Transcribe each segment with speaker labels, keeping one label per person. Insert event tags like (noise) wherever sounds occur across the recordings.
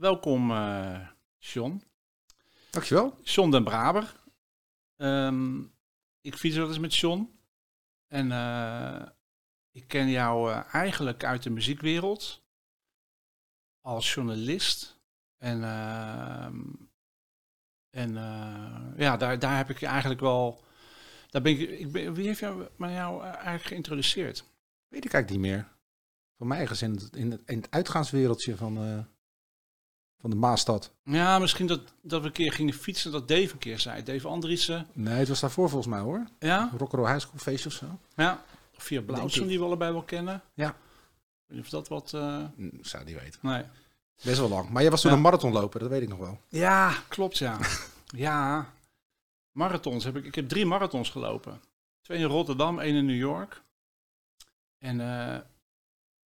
Speaker 1: welkom uh, John.
Speaker 2: Dankjewel.
Speaker 1: John den Braber. Um, ik fiets wel eens met John. En uh, ik ken jou uh, eigenlijk uit de muziekwereld. Als journalist. En, en ja, daar, daar heb ik je eigenlijk wel... Daar ben ik, ik ben, wie heeft jou, mij jou eigenlijk geïntroduceerd?
Speaker 2: Weet ik eigenlijk niet meer. Voor mij ergens in het, in het, in het uitgaanswereldje van van de Maastad.
Speaker 1: Ja, misschien dat, dat we een keer gingen fietsen, dat Dave een keer zei. Dave Andriessen.
Speaker 2: Nee, het was daarvoor volgens mij hoor.
Speaker 1: Ja?
Speaker 2: Rockero High School feestje of zo.
Speaker 1: Ja, via Blauwzoen die we allebei wel kennen.
Speaker 2: Ja.
Speaker 1: Of dat wat... Uh...
Speaker 2: Zou die weten.
Speaker 1: Nee.
Speaker 2: Best wel lang. Maar jij was toen
Speaker 1: Ja.
Speaker 2: een marathonloper, dat weet ik nog wel.
Speaker 1: Ja, klopt ja. (laughs) ja. Marathons. Heb ik, ik heb drie marathons gelopen. Twee in Rotterdam, één in New York. En eh,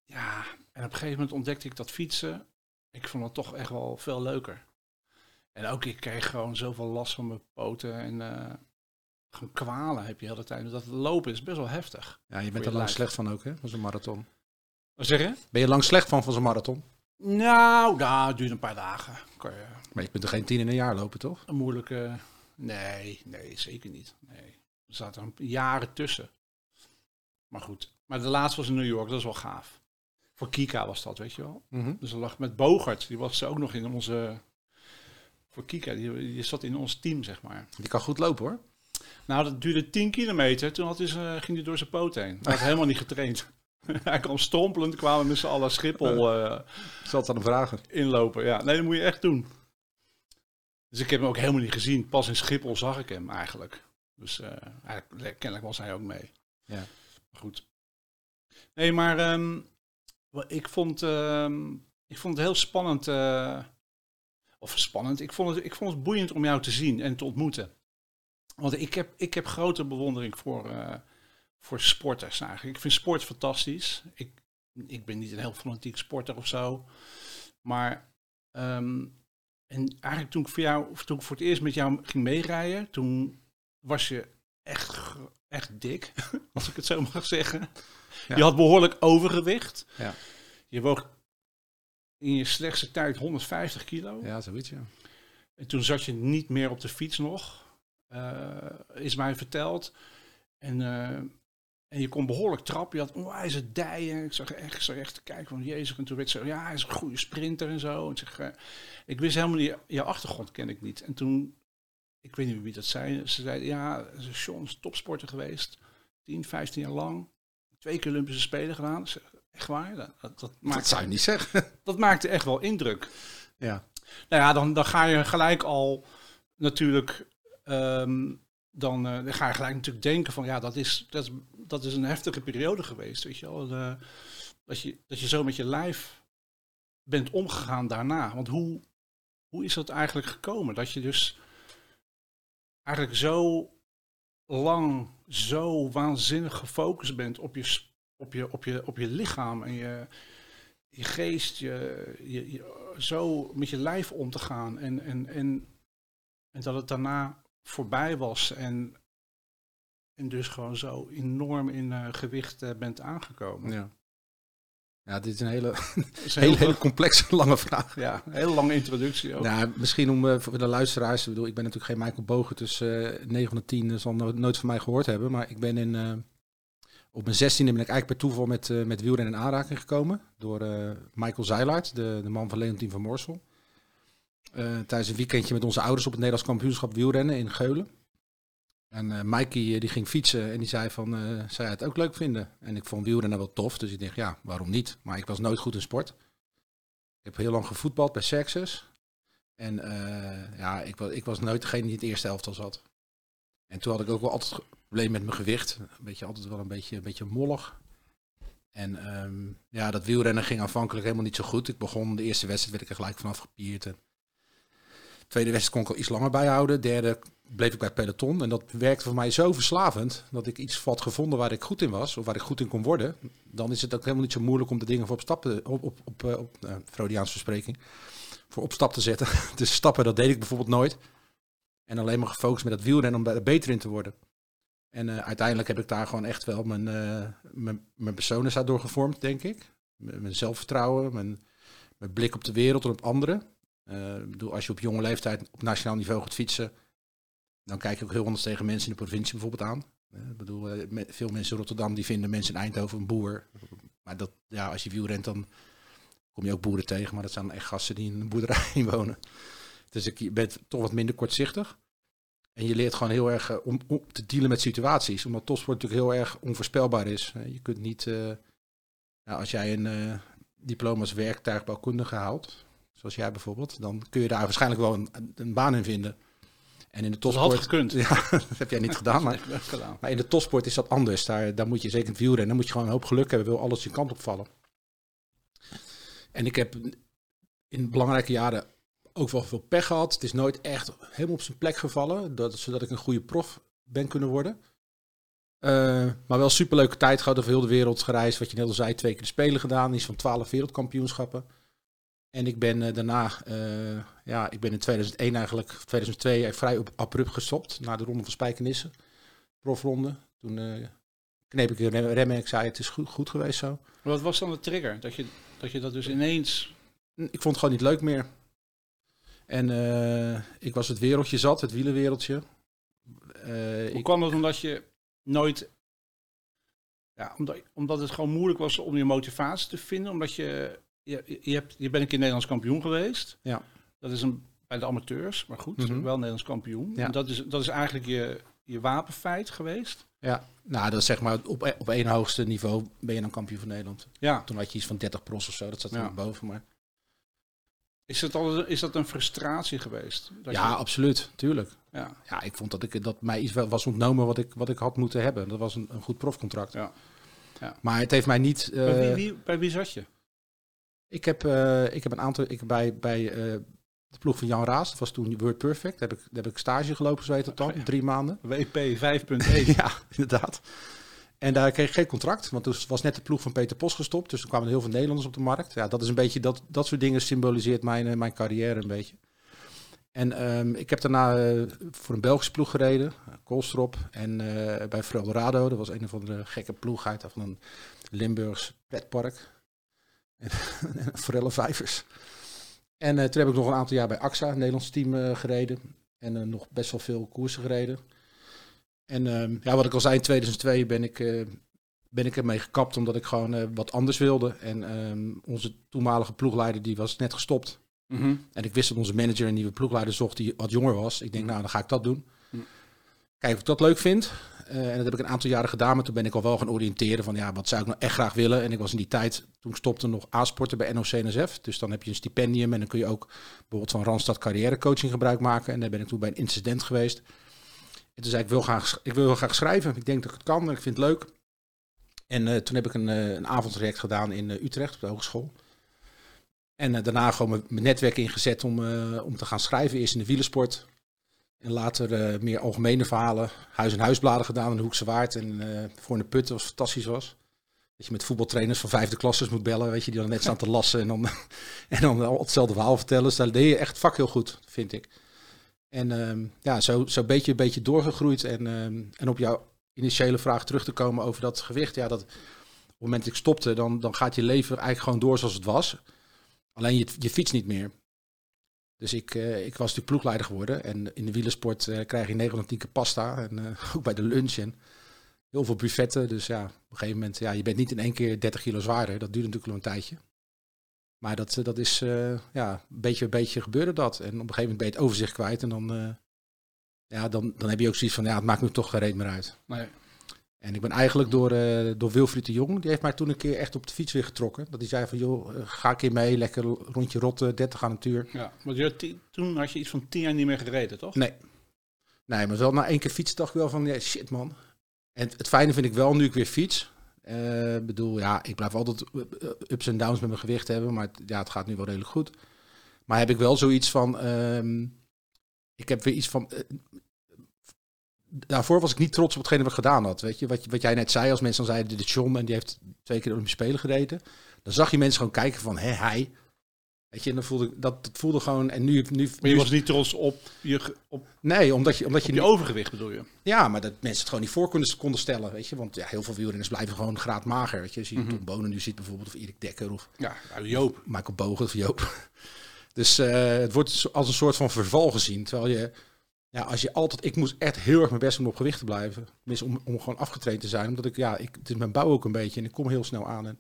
Speaker 1: ja, en op een gegeven moment ontdekte ik dat fietsen. Ik vond het toch echt wel veel leuker. En ook ik kreeg gewoon zoveel last van mijn poten en gewoon kwalen heb je de hele tijd. Dat lopen is best wel heftig.
Speaker 2: Ja, je bent er lang slecht van ook hè, van zo'n marathon.
Speaker 1: Wat zeg je?
Speaker 2: Ben je lang slecht van van zo'n marathon?
Speaker 1: Nou, nou, het duurt een paar dagen. Kan je
Speaker 2: Maar je kunt er geen tien in een jaar lopen, toch?
Speaker 1: een moeilijke... Nee, nee, zeker niet. Nee. Er zaten jaren tussen. Maar goed. Maar de laatste was in New York, dat is wel gaaf. Voor Kika was dat, weet je wel.
Speaker 2: Mhm.
Speaker 1: Dus er lag met Bogart, die was ook nog in onze... Voor Kika, die, die zat in ons team, zeg maar.
Speaker 2: Die kan goed lopen hoor.
Speaker 1: Nou, dat duurde 10 kilometer. Toen had hij zijn- ging hij door zijn poot heen. Hij had (laughs) helemaal niet getraind. (laughs) hij kwam strompelend, kwamen met z'n allen Schiphol (laughs) eh,
Speaker 2: Ik zal het aan hem vragen.
Speaker 1: inlopen. Ja, nee, dat moet je echt doen. Dus ik heb hem ook helemaal niet gezien. Pas in Schiphol zag ik hem eigenlijk. Dus eh, eigenlijk, kennelijk was hij ook mee.
Speaker 2: Ja.
Speaker 1: Maar goed. Nee, maar ehm, ik, vond, ehm, ik vond het heel spannend. eh, of spannend. Ik vond, het, ik vond het boeiend om jou te zien en te ontmoeten. Want ik heb, ik heb grote bewondering voor, eh, voor sporters eigenlijk. Ik vind sport fantastisch. Ik, ik ben niet een heel fanatiek sporter of zo. Maar ehm, en eigenlijk toen ik, voor jou, of toen ik voor het eerst met jou ging meerijden, toen was je echt, echt dik, (laughs) als ik het zo mag zeggen.
Speaker 2: Ja.
Speaker 1: Je had behoorlijk overgewicht.
Speaker 2: Ja.
Speaker 1: Je woog in je slechtste tijd 150 kilo.
Speaker 2: Ja, zoiets ja.
Speaker 1: En toen zat je niet meer op de fiets nog, eh, is mij verteld. En, eh, en je kon behoorlijk trappen. Je had onwijze dijen. Ik zag echt, ik zag echt te kijken van Jezus. En toen werd ze, ja, hij is een goede sprinter en zo. En zeg, eh, ik wist helemaal niet, je achtergrond ken ik niet. En toen, ik weet niet wie dat zei. Ze zeiden, ja, John is topsporter geweest. 10, 15 jaar lang. Twee keer Olympische Spelen gedaan. Echt waar? Dat, dat, dat
Speaker 2: zou je niet zeggen. (laughs)
Speaker 1: dat maakte echt wel indruk.
Speaker 2: ja.
Speaker 1: Nou ja, dan, dan ga je gelijk al natuurlijk. ehm, dan, eh, dan ga je gelijk natuurlijk denken van ja, dat is, dat, dat is een heftige periode geweest. Weet je wel. De- dat, je, dat je zo met je lijf bent omgegaan daarna. Want hoe, hoe is dat eigenlijk gekomen? Dat je dus eigenlijk zo lang, zo waanzinnig gefocust bent op je, op je, op je, op je lichaam en je, je geest, je, je, zo met je lijf om te gaan. En, en, en, en dat het daarna voorbij was. En, en dus gewoon zo enorm in eh, gewicht eh, bent aangekomen.
Speaker 2: ja. Ja, dit is een hele,
Speaker 1: Dat (laughs) is een
Speaker 2: hele, complexe, lange vraag.
Speaker 1: ja, een hele lange introductie ook.
Speaker 2: Nou, misschien om eh, voor de luisteraars, ik bedoel, ik ben natuurlijk geen Michael Bogen, dus 9 van de 10 zal no- nooit van mij gehoord hebben. Maar ik ben in, op mijn 16e ben ik eigenlijk per toeval met, met wielrennen in aanraking gekomen. Door Michael Zeilaert, de, de man van Leontien van Moorsel. Eh, tijdens een weekendje met onze ouders op het Nederlands kampioenschap wielrennen in Geulen. En eh Mikey eh, die ging fietsen en die zei van, eh zou het ook leuk vinden? En ik vond wielrennen wel tof, dus ik dacht, ja, waarom niet? Maar ik was nooit goed in sport. Ik heb heel lang gevoetbald bij Sexus. En ja, ik was, ik was nooit degene die het eerste elftal zat. En toen had ik ook wel altijd probleem met mijn gewicht. Een beetje, altijd wel een beetje, een beetje mollig. En ehm, ja, dat wielrennen ging aanvankelijk helemaal niet zo goed. Ik begon de eerste wedstrijd, werd ik er gelijk vanaf gepierd. Tweede wedstrijd kon ik al iets langer bijhouden. Derde bleef ik bij peloton. En dat werkte voor mij zo verslavend dat ik iets had gevonden waar ik goed in was. Of waar ik goed in kon worden. Dan is het ook helemaal niet zo moeilijk om de dingen voor op stappen, op, op, op, eh, op Freudiaanse verspreking, voor op stap te zetten. (laughs) dus stappen, dat deed ik bijvoorbeeld nooit. En alleen maar gefocust met dat wielrennen om beter in te worden. En eh, uiteindelijk heb ik daar gewoon echt wel mijn, eh mijn, mijn persoonlijkheid door gevormd, denk ik. Mijn, zelfvertrouwen, mijn, mijn blik op de wereld en op anderen. Ik bedoel, als je op jonge leeftijd op nationaal niveau gaat fietsen, dan kijk je ook heel anders tegen mensen in de provincie bijvoorbeeld aan. Ik bedoel, eh, veel mensen in Rotterdam die vinden mensen in Eindhoven een boer. Maar dat, ja, als je wielrent, dan kom je ook boeren tegen. Maar dat zijn echt gasten die in een boerderij (laughs) wonen. Dus ik, je bent toch wat minder kortzichtig. En je leert gewoon heel erg eh, om, om te dealen met situaties. Omdat topsport natuurlijk heel erg onvoorspelbaar is. Je kunt niet, eh, nou, als jij een eh, diploma als werktuigbouwkundige haalt, zoals jij bijvoorbeeld, dan kun je daar waarschijnlijk wel een, een baan in vinden. En in de
Speaker 1: Dat
Speaker 2: topsport,
Speaker 1: gekund. (laughs)
Speaker 2: ja, dat heb jij niet gedaan, maar
Speaker 1: Dat gedaan.
Speaker 2: maar in de topsport is dat anders. Daar, daar moet je zeker in het wielrennen, dan moet je gewoon een hoop geluk hebben, wil alles je kant opvallen. En ik heb in belangrijke jaren ook wel veel pech gehad. Het is nooit echt helemaal op zijn plek gevallen, dat, zodat ik een goede prof ben kunnen worden. Eh, maar wel superleuke tijd gehad, over heel de wereld gereisd. Wat je net al zei, twee keer de Spelen gedaan, iets van twaalf wereldkampioenschappen. En ik ben eh, daarna, eh, ja, ik ben in 2001 eigenlijk, 2002 vrij op abrupt gestopt, na de ronde van Spijkenisse profronde. Toen eh, kneep ik een rem, rem en ik zei het is goed, goed geweest zo.
Speaker 1: Wat was dan de trigger? Dat je dat, je dat dus ineens...
Speaker 2: Ik vond het gewoon niet leuk meer. En ik was het wereldje zat, het wielenwereldje.
Speaker 1: Hoe
Speaker 2: ik,
Speaker 1: kwam dat omdat je nooit... Ja, omdat, omdat het gewoon moeilijk was om je motivatie te vinden. Omdat je... Je, je, hebt, je bent een keer Nederlands kampioen geweest.
Speaker 2: Ja.
Speaker 1: Dat is een, bij de amateurs, maar goed,
Speaker 2: Mhm.
Speaker 1: wel Nederlands kampioen.
Speaker 2: Ja.
Speaker 1: En dat, is, dat is eigenlijk je, je wapenfeit geweest.
Speaker 2: ja, nou dat is zeg maar op, op één hoogste niveau ben je dan kampioen van Nederland.
Speaker 1: Ja.
Speaker 2: Toen had je iets van 30 pros of zo, dat zat er
Speaker 1: Ja.
Speaker 2: boven. Maar
Speaker 1: Is, al, is dat een frustratie geweest? Dat
Speaker 2: ja,
Speaker 1: je-
Speaker 2: absoluut, tuurlijk.
Speaker 1: ja.
Speaker 2: Ja, ik vond dat, ik, dat mij iets was ontnomen wat ik, wat ik had moeten hebben. Dat was een, een goed profcontract.
Speaker 1: Ja. Ja.
Speaker 2: Maar het heeft mij niet...
Speaker 1: Bij, wie,
Speaker 2: eh,
Speaker 1: wie, bij wie zat je?
Speaker 2: Ik heb, eh, ik heb een aantal, ik bij, bij eh, de ploeg van Jan Raas, dat was toen Word Perfect, daar heb ik, daar heb ik stage gelopen, zo heet het dan,
Speaker 1: Oh ja.
Speaker 2: drie maanden.
Speaker 1: WP 5.1. (laughs)
Speaker 2: ja, inderdaad. En daar kreeg ik geen contract, want toen was net de ploeg van Peter Pos gestopt, dus er kwamen heel veel Nederlanders op de markt. Ja, dat is een beetje, dat, dat soort dingen symboliseert mijn, eh, mijn carrière een beetje. En ehm, ik heb daarna voor een Belgische ploeg gereden, Koolstrop, en bij Freudelrado, dat was een of andere gekke ploeg uit van een Limburgs pretpark. (laughs) Forelle Vijvers. En eh, toen heb ik nog een aantal jaar bij AXA, het Nederlands team, eh, gereden. En eh, nog best wel veel koersen gereden. En ehm, ja, wat ik al zei, in 2002 ben ik, ben ik ermee gekapt omdat ik gewoon wat anders wilde. En ehm, onze toenmalige ploegleider die was net gestopt.
Speaker 1: Mhm.
Speaker 2: En ik wist dat onze manager een nieuwe ploegleider zocht die wat jonger was. Ik denk, nou, dan ga ik dat doen.
Speaker 1: Hm.
Speaker 2: Kijk of ik dat leuk vind. Eh, en dat heb ik een aantal jaren gedaan. Maar toen ben ik al wel gaan oriënteren van, ja, wat zou ik nou echt graag willen? En ik was in die tijd, toen stopte, nog A-sporten bij NOC-NSF. Dus dan heb je een stipendium en dan kun je ook bijvoorbeeld van Randstad carrièrecoaching gebruik maken. En daar ben ik toen bij een incident geweest. En toen zei ik, wil graag, ik wil graag schrijven. Ik denk dat ik het kan en ik vind het leuk. En eh, toen heb ik een, eh, een gedaan in Utrecht op de hogeschool. En daarna gewoon mijn- netwerk ingezet om, om te gaan schrijven. Eerst in de wielersport. En later eh, meer algemene verhalen. Huis- en huisbladen gedaan in de Hoekse Waard. En eh, voor de put, was fantastisch was. Dat je met voetbaltrainers van vijfde klasses moet bellen. Weet je, die dan net staan te lassen. En dan, (laughs) en dan al hetzelfde verhaal vertellen. Dus daar deed je echt vak heel goed, vind ik. En ehm, ja, zo, zo beetje, beetje doorgegroeid. En, ehm, en op jouw initiële vraag terug te komen over dat gewicht. Ja, dat, op het moment ik stopte, dan, dan gaat je leven eigenlijk gewoon door zoals het was. Alleen je, je fiets niet meer. Dus ik, eh, ik was natuurlijk ploegleider geworden. En in de wielersport eh, krijg je 9 van 10 keer pasta. En eh, (laughs) ook bij de lunch. En heel veel buffetten. Dus ja, op een gegeven moment, ja, je bent niet in één keer 30 kilo zwaarder. Dat duurt natuurlijk wel een tijdje. Maar dat, dat is, ja, beetje, een beetje gebeurde dat. En op een gegeven moment ben je het overzicht kwijt. En dan, ja, dan, dan heb je ook zoiets van, ja, het maakt me toch geen reet meer uit.
Speaker 1: Nee.
Speaker 2: En ik ben eigenlijk door, eh, door Wilfried de Jong, die heeft mij toen een keer echt op de fiets weer getrokken. Dat hij zei van, joh, eh, ga een keer mee, lekker rondje rotten, 30 aan het uur.
Speaker 1: Ja, want je toen had je iets van tien jaar niet meer gereden, toch?
Speaker 2: Nee. Nee, maar wel na één keer fietsen dacht ik wel van, ja, shit man. En het, het fijne vind ik wel, nu ik weer fiets. eh, bedoel, ja, ik blijf altijd ups en downs met mijn gewicht hebben, maar het, ja, het gaat nu wel redelijk goed. Maar heb ik wel zoiets van, ehm, ik heb weer iets van, daarvoor was ik niet trots op hetgene wat ik gedaan had. Weet je, wat, wat jij net zei, als mensen dan zeiden, dit is John en die heeft twee keer de Olympische Spelen gereden. Dan zag je mensen gewoon kijken van, hé, hij. Weet je, en dan voelde ik, dat, dat voelde gewoon, en nu, nu,
Speaker 1: Maar je
Speaker 2: nu
Speaker 1: was niet trots op je, op,
Speaker 2: nee, omdat je, omdat je
Speaker 1: op je overgewicht, bedoel je?
Speaker 2: ja, maar dat mensen het gewoon niet voor konden, konden stellen, weet je. Want ja, heel veel wielrenners blijven gewoon graadmager, weet je. Als je
Speaker 1: Mhm.
Speaker 2: Tom Bonen nu ziet bijvoorbeeld, of Erik Dekker, of
Speaker 1: Ja, nou, Joop.
Speaker 2: Michael Bogen of Joop. (laughs) Dus eh, het wordt als een soort van verval gezien. Terwijl je, ja, als je altijd, ik moest echt heel erg mijn best doen om op gewicht te blijven. Tenminste, om, om gewoon afgetraind te zijn. Omdat ik, ja, ik, het is mijn bouw ook een beetje en ik kom heel snel aan. En,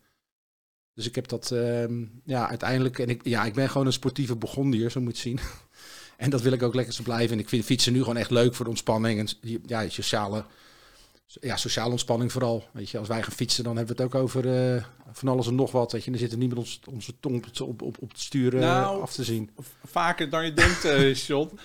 Speaker 2: dus ik heb dat, ehm, ja, uiteindelijk, en ik, ja, ik ben gewoon een sportieve begondier, zo moet zien. (laughs) en dat wil ik ook lekker zo blijven. En ik vind fietsen nu gewoon echt leuk voor de ontspanning en ja, sociale, ja, sociale ontspanning vooral. Weet je, als wij gaan fietsen, dan hebben we het ook over eh, van alles en nog wat. Weet je, dan zitten niet met ons, onze tong op, het- op, op, het stuur eh,
Speaker 1: Nou,
Speaker 2: af te zien.
Speaker 1: Vaker dan je denkt, eh (laughs) John.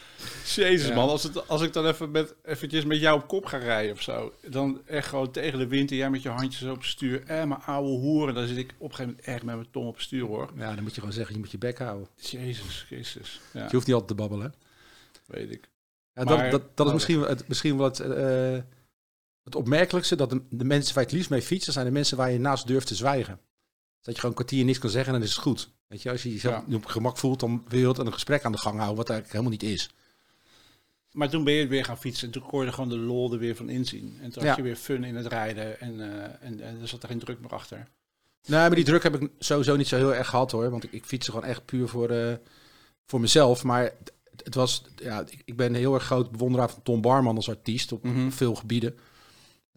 Speaker 1: Jezus
Speaker 2: Ja.
Speaker 1: man, als, het, als ik dan even met, eventjes met jou op kop ga rijden of zo. Dan echt gewoon tegen de wind en jij met je handjes op het stuur. En mijn oude hoeren. Dan zit ik op een gegeven moment echt met mijn tong op het stuur hoor.
Speaker 2: Ja, dan moet je gewoon zeggen, je moet je bek houden.
Speaker 1: Jezus Christus. Ja,
Speaker 2: Je hoeft niet altijd te babbelen. hè.
Speaker 1: weet ik.
Speaker 2: Ja,
Speaker 1: Maar-
Speaker 2: dat, dat, dat is
Speaker 1: Oh.
Speaker 2: misschien, het, misschien eh, het opmerkelijkste. Dat de, de mensen waar je het liefst mee fietsen, zijn de mensen waar je naast durft te zwijgen. Dat je gewoon een kwartier niks kan zeggen en dan is het goed. Weet je, als je jezelf
Speaker 1: Ja.
Speaker 2: niet op je gemak voelt, dan wil je het een gesprek aan de gang houden, wat eigenlijk helemaal niet is.
Speaker 1: Maar toen ben je weer gaan fietsen en toen kon je er gewoon de lol er weer van inzien. En toen
Speaker 2: Ja.
Speaker 1: had je weer fun in het rijden en, eh, en, en er zat er geen druk meer achter.
Speaker 2: Nee, maar die druk heb ik sowieso niet zo heel erg gehad hoor. Want ik, ik fietste gewoon echt puur voor, eh, voor mezelf. Maar het, het was, ja, ik, ik ben een heel erg groot bewonderaar van Tom Barman als artiest op,
Speaker 1: Mhm.
Speaker 2: op veel gebieden.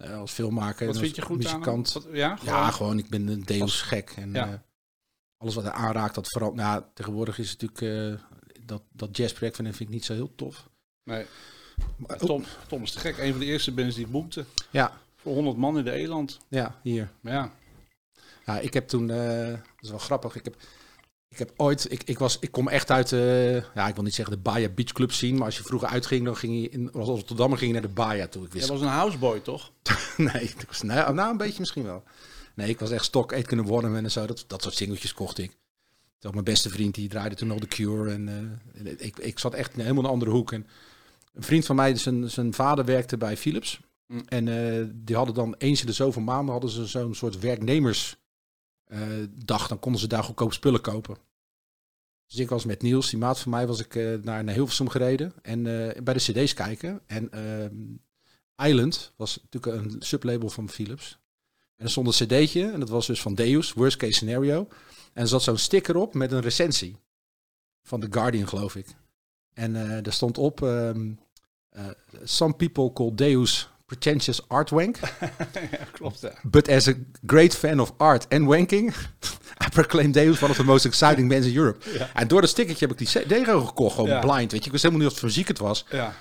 Speaker 2: Eh, als filmmaker
Speaker 1: Wat
Speaker 2: en
Speaker 1: vind
Speaker 2: als
Speaker 1: je goed aan hem?
Speaker 2: muzikant.
Speaker 1: Wat- ja, gewoon-
Speaker 2: Ja, gewoon, ik ben een deels gek. En
Speaker 1: Ja.
Speaker 2: eh, alles wat hij aanraakt, dat vooral... Nou, tegenwoordig is het natuurlijk... eh, dat, dat jazzproject van hem vind ik niet zo heel tof.
Speaker 1: Nee,
Speaker 2: Maar,
Speaker 1: Tom, Tom is te gek. Een van de eerste bands die boekte.
Speaker 2: ja,
Speaker 1: Voor 100 man in de Eland.
Speaker 2: ja, hier.
Speaker 1: Maar ja,
Speaker 2: Ja, ik heb toen... dat is wel grappig. Ik heb, ik heb ooit... Ik, ik, was, ik kom echt uit... eh, ja, ik wil niet zeggen de Baja Beach Club zien. Maar als je vroeger uitging, dan ging je... In, als Rotterdammer ging je naar de Baja toe. Ik
Speaker 1: jij
Speaker 2: wist
Speaker 1: was een houseboy, toch? (laughs)
Speaker 2: Nee, ik was, nou, nou, een beetje misschien wel. Nee, ik was echt stok, eet kunnen worden en zo. Dat, dat soort singeltjes kocht ik. Terwijl mijn beste vriend, die draaide toen al The Cure. En eh, ik, ik zat echt in een helemaal een andere hoek. En een vriend van mij, zijn, zijn vader werkte bij Philips.
Speaker 1: Mm.
Speaker 2: En eh, die hadden dan eens in de zoveel maanden hadden ze zo'n soort werknemersdag. dan konden ze daar goedkoop spullen kopen. Dus ik was met Niels, die maat van mij, was ik eh, naar, naar Hilversum gereden. En eh, bij de cd's kijken. En ehm, Island was natuurlijk een sublabel van Philips. En er stond een cd'tje, en dat was dus van Deus, Worst Case Scenario. En er zat zo'n sticker op met een recensie. Van The Guardian, geloof ik. En eh er stond op... ehm, eh, Some people call Deus pretentious art wank. (laughs)
Speaker 1: ja, klopt. Ja.
Speaker 2: But as a great fan of art and wanking... (laughs) I proclaim Deus one of the most exciting bands in Europe.
Speaker 1: Ja.
Speaker 2: En door dat stickertje heb ik die gewoon gekocht. Gewoon
Speaker 1: Ja.
Speaker 2: blind, weet je. Ik wist helemaal niet wat voor muziek het was.
Speaker 1: ja.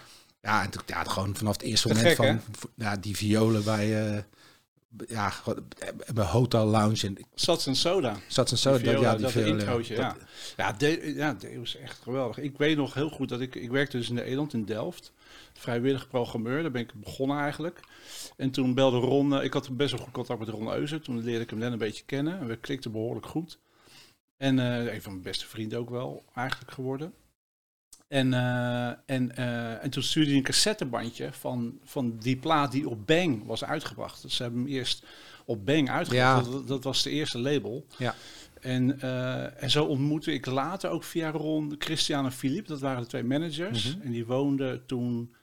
Speaker 2: Ja, en toen, ja, gewoon vanaf het eerste
Speaker 1: Te
Speaker 2: moment
Speaker 1: gek,
Speaker 2: van ja, die violen bij, eh, ja, eh, bij Hotel Lounge en
Speaker 1: Sats en Soda.
Speaker 2: zat en.
Speaker 1: Die viola,
Speaker 2: ja, die
Speaker 1: dat
Speaker 2: violen,
Speaker 1: introotje,
Speaker 2: dat-
Speaker 1: ja. Ja, de, ja, Deus is echt geweldig. Ik weet nog heel goed dat ik... Ik werkte dus in de Eland in Delft. Vrijwillig programmeur, daar ben ik begonnen eigenlijk. En toen belde Ron... eh, Ik had best wel goed contact met Ron Euser. Toen leerde ik hem net een beetje kennen. En we klikten behoorlijk goed. En eh, een van mijn beste vrienden ook wel eigenlijk geworden. En, eh, en, en toen stuurde hij een cassettebandje van, van die plaat die op Bang was uitgebracht. Dus ze hebben hem eerst op Bang uitgebracht.
Speaker 2: Ja.
Speaker 1: Dat, dat was de eerste label.
Speaker 2: Ja.
Speaker 1: En, en zo ontmoette ik later ook via Ron Christian en Philippe. Dat waren de twee managers.
Speaker 2: Mhm.
Speaker 1: En die woonden toen...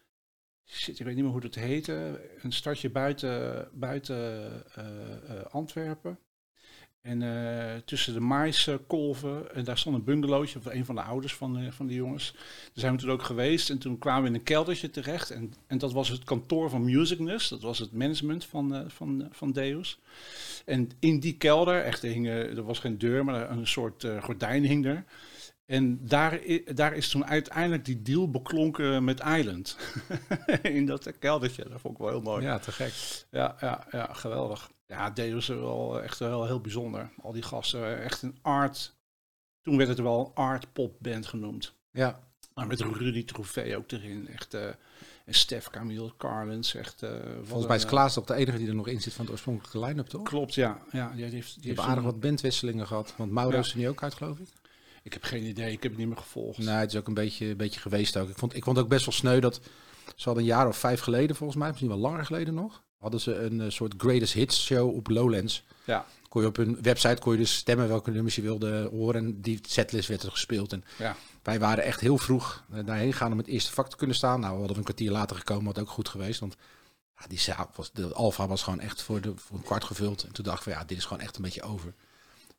Speaker 1: Shit, ik weet niet meer hoe het heette. Een stadje buiten, buiten eh, eh, Antwerpen. En eh, tussen de maiskolven, en daar stond een bungalowtje, of een van de ouders van de, van die jongens. Daar zijn we toen ook geweest en toen kwamen we in een keldertje terecht. En, en dat was het kantoor van Musicness, dat was het management van, van, van Deus. En in die kelder, echt, er, hing, er was geen deur, maar een soort gordijn hing er. En daar, daar is toen uiteindelijk die deal beklonken met Island. (laughs) in dat keldertje, dat vond ik wel heel mooi.
Speaker 2: ja, te gek.
Speaker 1: Ja, ja, ja, geweldig. Ja, Deus is wel echt wel heel bijzonder. Al die gasten, eh, echt een art. Toen werd het wel een art pop band genoemd.
Speaker 2: Ja,
Speaker 1: Maar met Rudy Trouvé ook erin. Echt, eh, en Stef Camille Carlens. Echt, eh,
Speaker 2: volgens mij is
Speaker 1: een,
Speaker 2: Klaas toch de enige die er nog in zit van de oorspronkelijke line-up, toch?
Speaker 1: eh, Klopt, ja. ja die heeft, die heeft
Speaker 2: aardig wat bandwisselingen gehad. Want Mauro
Speaker 1: Ja.
Speaker 2: is er nu ook uit, geloof ik.
Speaker 1: Ik heb geen idee, ik heb het niet meer gevolgd.
Speaker 2: Nee, het is ook een beetje, een beetje geweest ook. Ik vond, ik vond het ook best wel sneu dat ze hadden een jaar of vijf geleden, volgens mij, misschien wel langer geleden nog, hadden ze een eh, soort greatest hits show op Lowlands.
Speaker 1: Ja.
Speaker 2: Kon je op hun website kon je dus stemmen welke nummers je wilde horen. En die setlist werd er gespeeld. En
Speaker 1: Ja.
Speaker 2: wij waren echt heel vroeg eh, daarheen gegaan om het eerste vak te kunnen staan. Nou, we hadden een kwartier later gekomen, wat ook goed geweest. Want ja, die zaal was, de Alfa was gewoon echt voor, de, voor een kwart gevuld. En toen dachten we, ja, dit is gewoon echt een beetje over.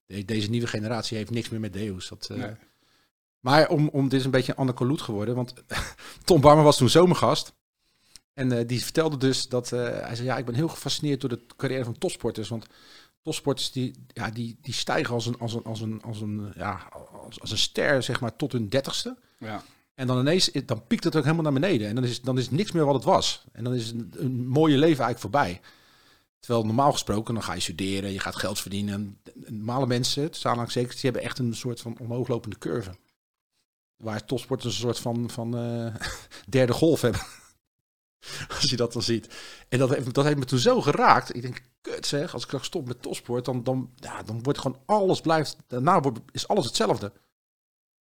Speaker 2: De- deze nieuwe generatie heeft niks meer met Deus. Dat, eh,
Speaker 1: Nee.
Speaker 2: Maar om, om, dit is een beetje een anacoluut geworden, want (laughs) Tom Barmer was toen zomergast. En eh, die vertelde dus dat, eh, hij zei, ja, ik ben heel gefascineerd door de carrière van topsporters. Want topsporters die, ja, die, die stijgen als een, als een, als een, als een, ja, als, als een ster, zeg maar, tot hun dertigste.
Speaker 1: Ja.
Speaker 2: En dan ineens, dan piekt het ook helemaal naar beneden. En dan is, dan is niks meer wat het was. En dan is een, een mooie leven eigenlijk voorbij. Terwijl normaal gesproken, dan ga je studeren, je gaat geld verdienen. En normale mensen, zeker, die hebben echt een soort van omhooglopende curve. Waar topsporters een soort van, van uh, (laughs) derde golf hebben. (laughs) als je dat dan ziet. En dat heeft, dat heeft me toen zo geraakt. Ik denk, kut zeg, als ik dan stop met topsport, dan, dan, ja, dan wordt gewoon alles blijft, daarna wordt, is alles hetzelfde.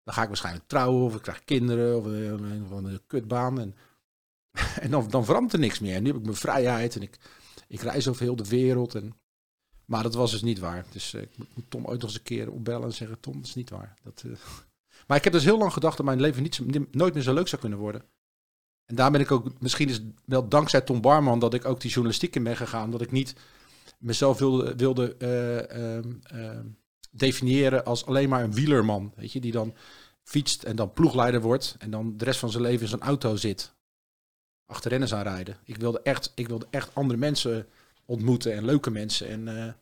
Speaker 2: Dan ga ik waarschijnlijk trouwen of ik krijg kinderen of een, een, een kutbaan. En, (laughs) en dan, dan verandert er niks meer. En nu heb ik mijn vrijheid en ik, ik reis over heel de wereld. En, maar dat was dus niet waar. Dus uh, ik moet Tom ooit nog eens een keer opbellen en zeggen, Tom, dat is niet waar. Dat, uh... (laughs) Maar ik heb dus heel lang gedacht dat mijn leven niet, nooit meer zo leuk zou kunnen worden. En daar ben ik ook, misschien is wel dankzij Tom Barman dat ik ook die journalistiek in ben gegaan. Dat ik niet mezelf wilde, wilde uh, uh, definiëren als alleen maar een wielerman. Weet je, die dan fietst en dan ploegleider wordt. En dan de rest van zijn leven in zijn auto zit. Achter renners aanrijden. Ik wilde echt, ik wilde echt andere mensen ontmoeten en leuke mensen. En uh,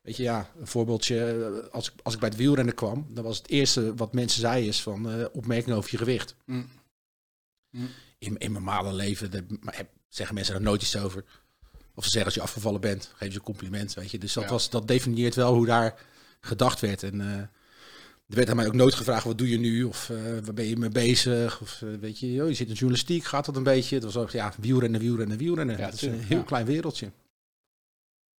Speaker 2: weet je, ja, een voorbeeldje. Als ik, als ik bij het wielrennen kwam, dan was het eerste wat mensen zeiden is van uh, opmerking over je gewicht. Mm. Mm in, in mijn normale leven de, zeggen mensen er nooit iets over. Of ze zeggen als je afgevallen bent, geef je een compliment, weet je. Dus dat, was, dat definieert wel hoe daar gedacht werd. En uh, er werd aan mij ook nooit gevraagd, wat doe je nu? Of uh, waar ben je mee bezig? Of uh, weet je, joh, je zit in journalistiek, gaat dat een beetje? Het was ook, ja, wielrennen, wielrennen, wielrennen. Ja, dat is een heel ja. klein wereldje.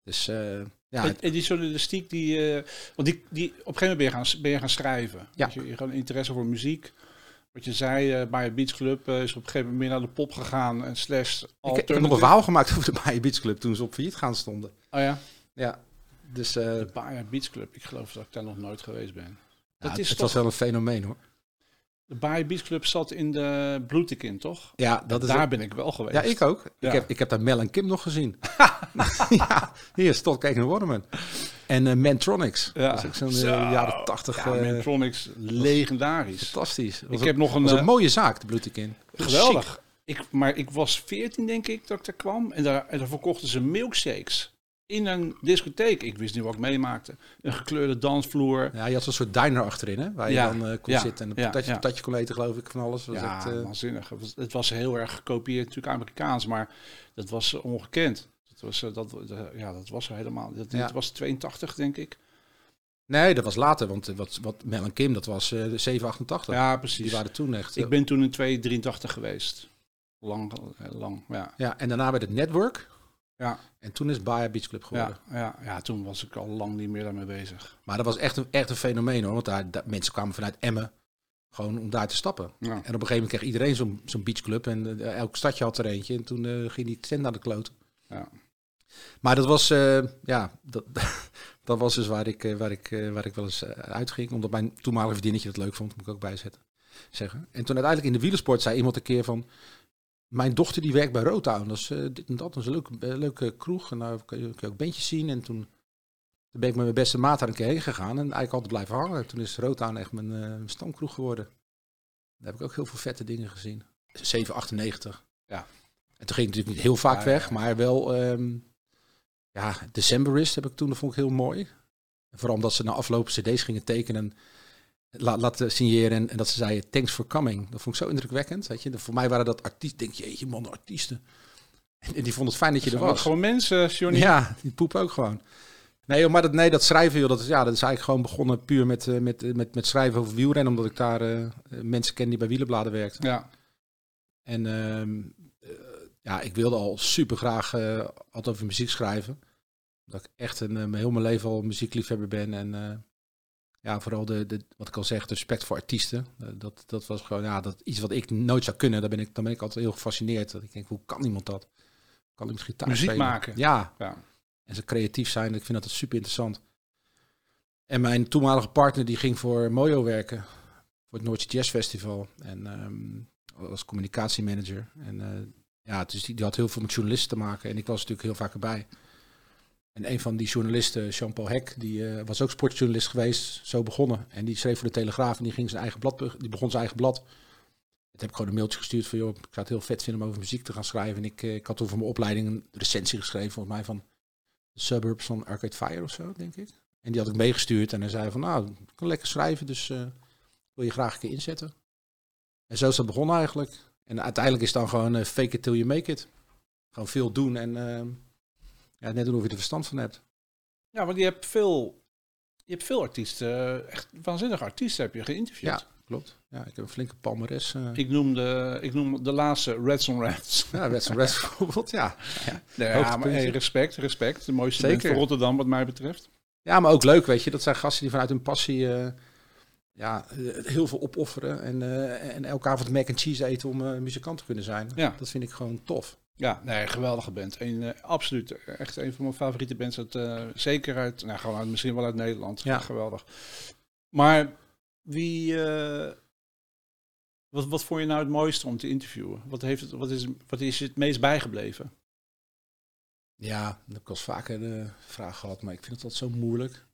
Speaker 2: Dus ja.
Speaker 1: En, en, die journalistiek, die, want die, die, op een gegeven moment ben je gaan, ben je gaan schrijven.
Speaker 2: Ja.
Speaker 1: Dus je, je gewoon interesse voor muziek. Wat je zei, uh, bij Beach Club uh, is op een gegeven moment meer naar de pop gegaan en slash
Speaker 2: Ik, ik heb nog een verhaal gemaakt over de Bayer Beach Club toen ze op failliet gaan stonden.
Speaker 1: Oh ja?
Speaker 2: Ja. Dus, uh,
Speaker 1: de Bayer Beach Club, ik geloof dat ik daar nog nooit geweest ben.
Speaker 2: Dat ja, is het toch... was wel een fenomeen hoor.
Speaker 1: De Bayer Beach Club zat in de Bloetik toch?
Speaker 2: Ja, dat
Speaker 1: is daar ben ik wel geweest.
Speaker 2: Ja, ik ook. Ja. Ik, heb, ik heb daar Mel en Kim nog gezien. (laughs) (laughs) ja, hier, Stott Kijk Waterman. En uh, Mantronics. Ja. Dat is ook zo'n uh, jaren tachtig.
Speaker 1: Ja, uh, Mantronics, legendarisch.
Speaker 2: Fantastisch.
Speaker 1: Ik heb nog een,
Speaker 2: was een mooie zaak, de Bloetekin.
Speaker 1: Geweldig. Ik, maar ik was 14 denk ik dat ik daar kwam. En daar, en daar verkochten ze milkshakes. In een discotheek. Ik wist niet wat ik meemaakte. Een gekleurde dansvloer.
Speaker 2: Ja, je had zo'n soort diner achterin, hè? Waar je ja. dan kon ja. zitten. En een patatje, patatje kon eten, geloof ik, van alles.
Speaker 1: Was ja, waanzinnig. Het was, het was heel erg gekopieerd, natuurlijk Amerikaans. Maar dat was ongekend. Dat was, dat, ja, dat was er helemaal. Dat, ja. was 82, denk ik.
Speaker 2: Nee, dat was later, want wat, wat Mel en Kim, dat was uh, 788.
Speaker 1: Ja, precies.
Speaker 2: Die waren toen echt.
Speaker 1: Ik ben toen in 283 geweest. Lang, lang, ja.
Speaker 2: Ja, en daarna werd het Network.
Speaker 1: Ja.
Speaker 2: En toen is Bayer Beach Club geworden.
Speaker 1: Ja, ja, ja, toen was ik al lang niet meer daarmee bezig.
Speaker 2: Maar dat was echt een, echt een fenomeen hoor, want daar, daar mensen kwamen vanuit Emmen gewoon om daar te stappen. Ja. En op een gegeven moment kreeg iedereen zo'n zo'n beachclub en uh, elk stadje had er eentje. En toen uh, ging die tent naar de kloten.
Speaker 1: Ja.
Speaker 2: Maar dat was, uh, ja, dat, (laughs) dat was dus waar ik, waar ik, waar ik wel eens uitging. Omdat mijn toenmalige vriendinnetje het leuk vond, moet ik ook bijzetten. Zeggen. En toen uiteindelijk in de wielersport zei iemand een keer van... Mijn dochter die werkt bij Rotown. Dat is dit en dat. Dat is een leuke, leuke kroeg. En daar kun je, kun je ook bandjes zien. En toen, ben ik met mijn beste maat daar een keer heen gegaan. En eigenlijk altijd blijven hangen. Toen is Rotown echt mijn, mijn stamkroeg geworden. Daar heb ik ook heel veel vette dingen gezien. 798.
Speaker 1: Ja.
Speaker 2: En toen ging ik natuurlijk niet heel vaak ja, weg, ja. maar wel... Um, ja, Decemberist heb ik toen, dat vond ik heel mooi. Vooral omdat ze na aflopen cd's gingen tekenen la, laten signeren en, dat ze zeiden thanks for coming. Dat vond ik zo indrukwekkend. Weet je. Voor mij waren dat artiesten, denk je, jeetje man, artiesten. En, die vonden het fijn dat je dat er was.
Speaker 1: Gewoon mensen, Johnny.
Speaker 2: Ja, die poepen ook gewoon. Nee, maar dat, nee, dat schrijven, joh, dat, is, ja, dat is eigenlijk gewoon begonnen puur met, uh, met, met, met schrijven over wielrennen, omdat ik daar uh, mensen ken die bij wielenbladen werkten.
Speaker 1: Ja.
Speaker 2: En uh, ja, ik wilde al super graag uh, altijd over muziek schrijven. Dat ik echt een, heel mijn leven al muziekliefhebber ben. En ja, vooral de, de, wat ik al zeg, de respect voor artiesten. dat, dat was gewoon ja, dat, iets wat ik nooit zou kunnen. Daar ben ik, dan ben ik altijd heel gefascineerd. Dat ik denk, hoe kan iemand dat? Kan iemand gitaar
Speaker 1: Muziek
Speaker 2: spelen?
Speaker 1: maken.
Speaker 2: Ja.
Speaker 1: ja.
Speaker 2: En ze creatief zijn. Ik vind dat super interessant. En mijn toenmalige partner die ging voor Mojo werken. Voor het Noordje Jazz Festival. En um, als communicatiemanager. En ja, dus die, die, had heel veel met journalisten te maken. En ik was natuurlijk heel vaak erbij. En En een van die journalisten, Jean-Paul Hek, die eh, was ook sportjournalist geweest, zo begonnen. En die schreef voor de Telegraaf en die, ging zijn eigen blad, die begon zijn eigen blad. Dat heb ik gewoon een mailtje gestuurd van, joh, ik zou het heel vet vinden om over muziek te gaan schrijven. En ik, eh, ik had toen voor mijn opleiding een recensie geschreven, volgens mij van suburbs van Arcade Fire of zo, denk ik. En die had ik meegestuurd en hij zei van, nou, ik kan lekker schrijven, dus uh, wil je graag een keer inzetten. En zo is dat begonnen eigenlijk. En uiteindelijk is dan gewoon fake it till you make it. Gewoon veel doen en uh, ja, net doen of je er verstand van hebt.
Speaker 1: Ja, want je hebt veel, je hebt veel artiesten, echt waanzinnige artiesten heb je geïnterviewd.
Speaker 2: Ja, klopt. Ja, ik heb een flinke palmares. Uh...
Speaker 1: Ik, noem de, ik noem de laatste Reds on Reds.
Speaker 2: Ja, Reds on Reds (laughs) bijvoorbeeld, ja.
Speaker 1: Ja, ja maar hey, respect, respect. De mooiste Zeker. van Rotterdam wat mij betreft.
Speaker 2: Ja, maar ook leuk, weet je. Dat zijn gasten die vanuit hun passie uh, ja, heel veel opofferen. En, uh, en elke avond mac and cheese eten om muzikant te kunnen zijn. Ja. Dat vind ik gewoon tof.
Speaker 1: Ja, nee, geweldige band. Een, absoluut. Echt een van mijn favoriete bands. Uit, zeker uit, nou, gewoon uit, misschien wel uit Nederland. Ja. Geweldig. Maar wie... wat, wat vond je nou het mooiste om te interviewen? Wat, heeft het, wat, is, wat is het meest bijgebleven?
Speaker 2: Ja, dat heb ik al vaker de vraag gehad, maar ik vind het altijd zo moeilijk.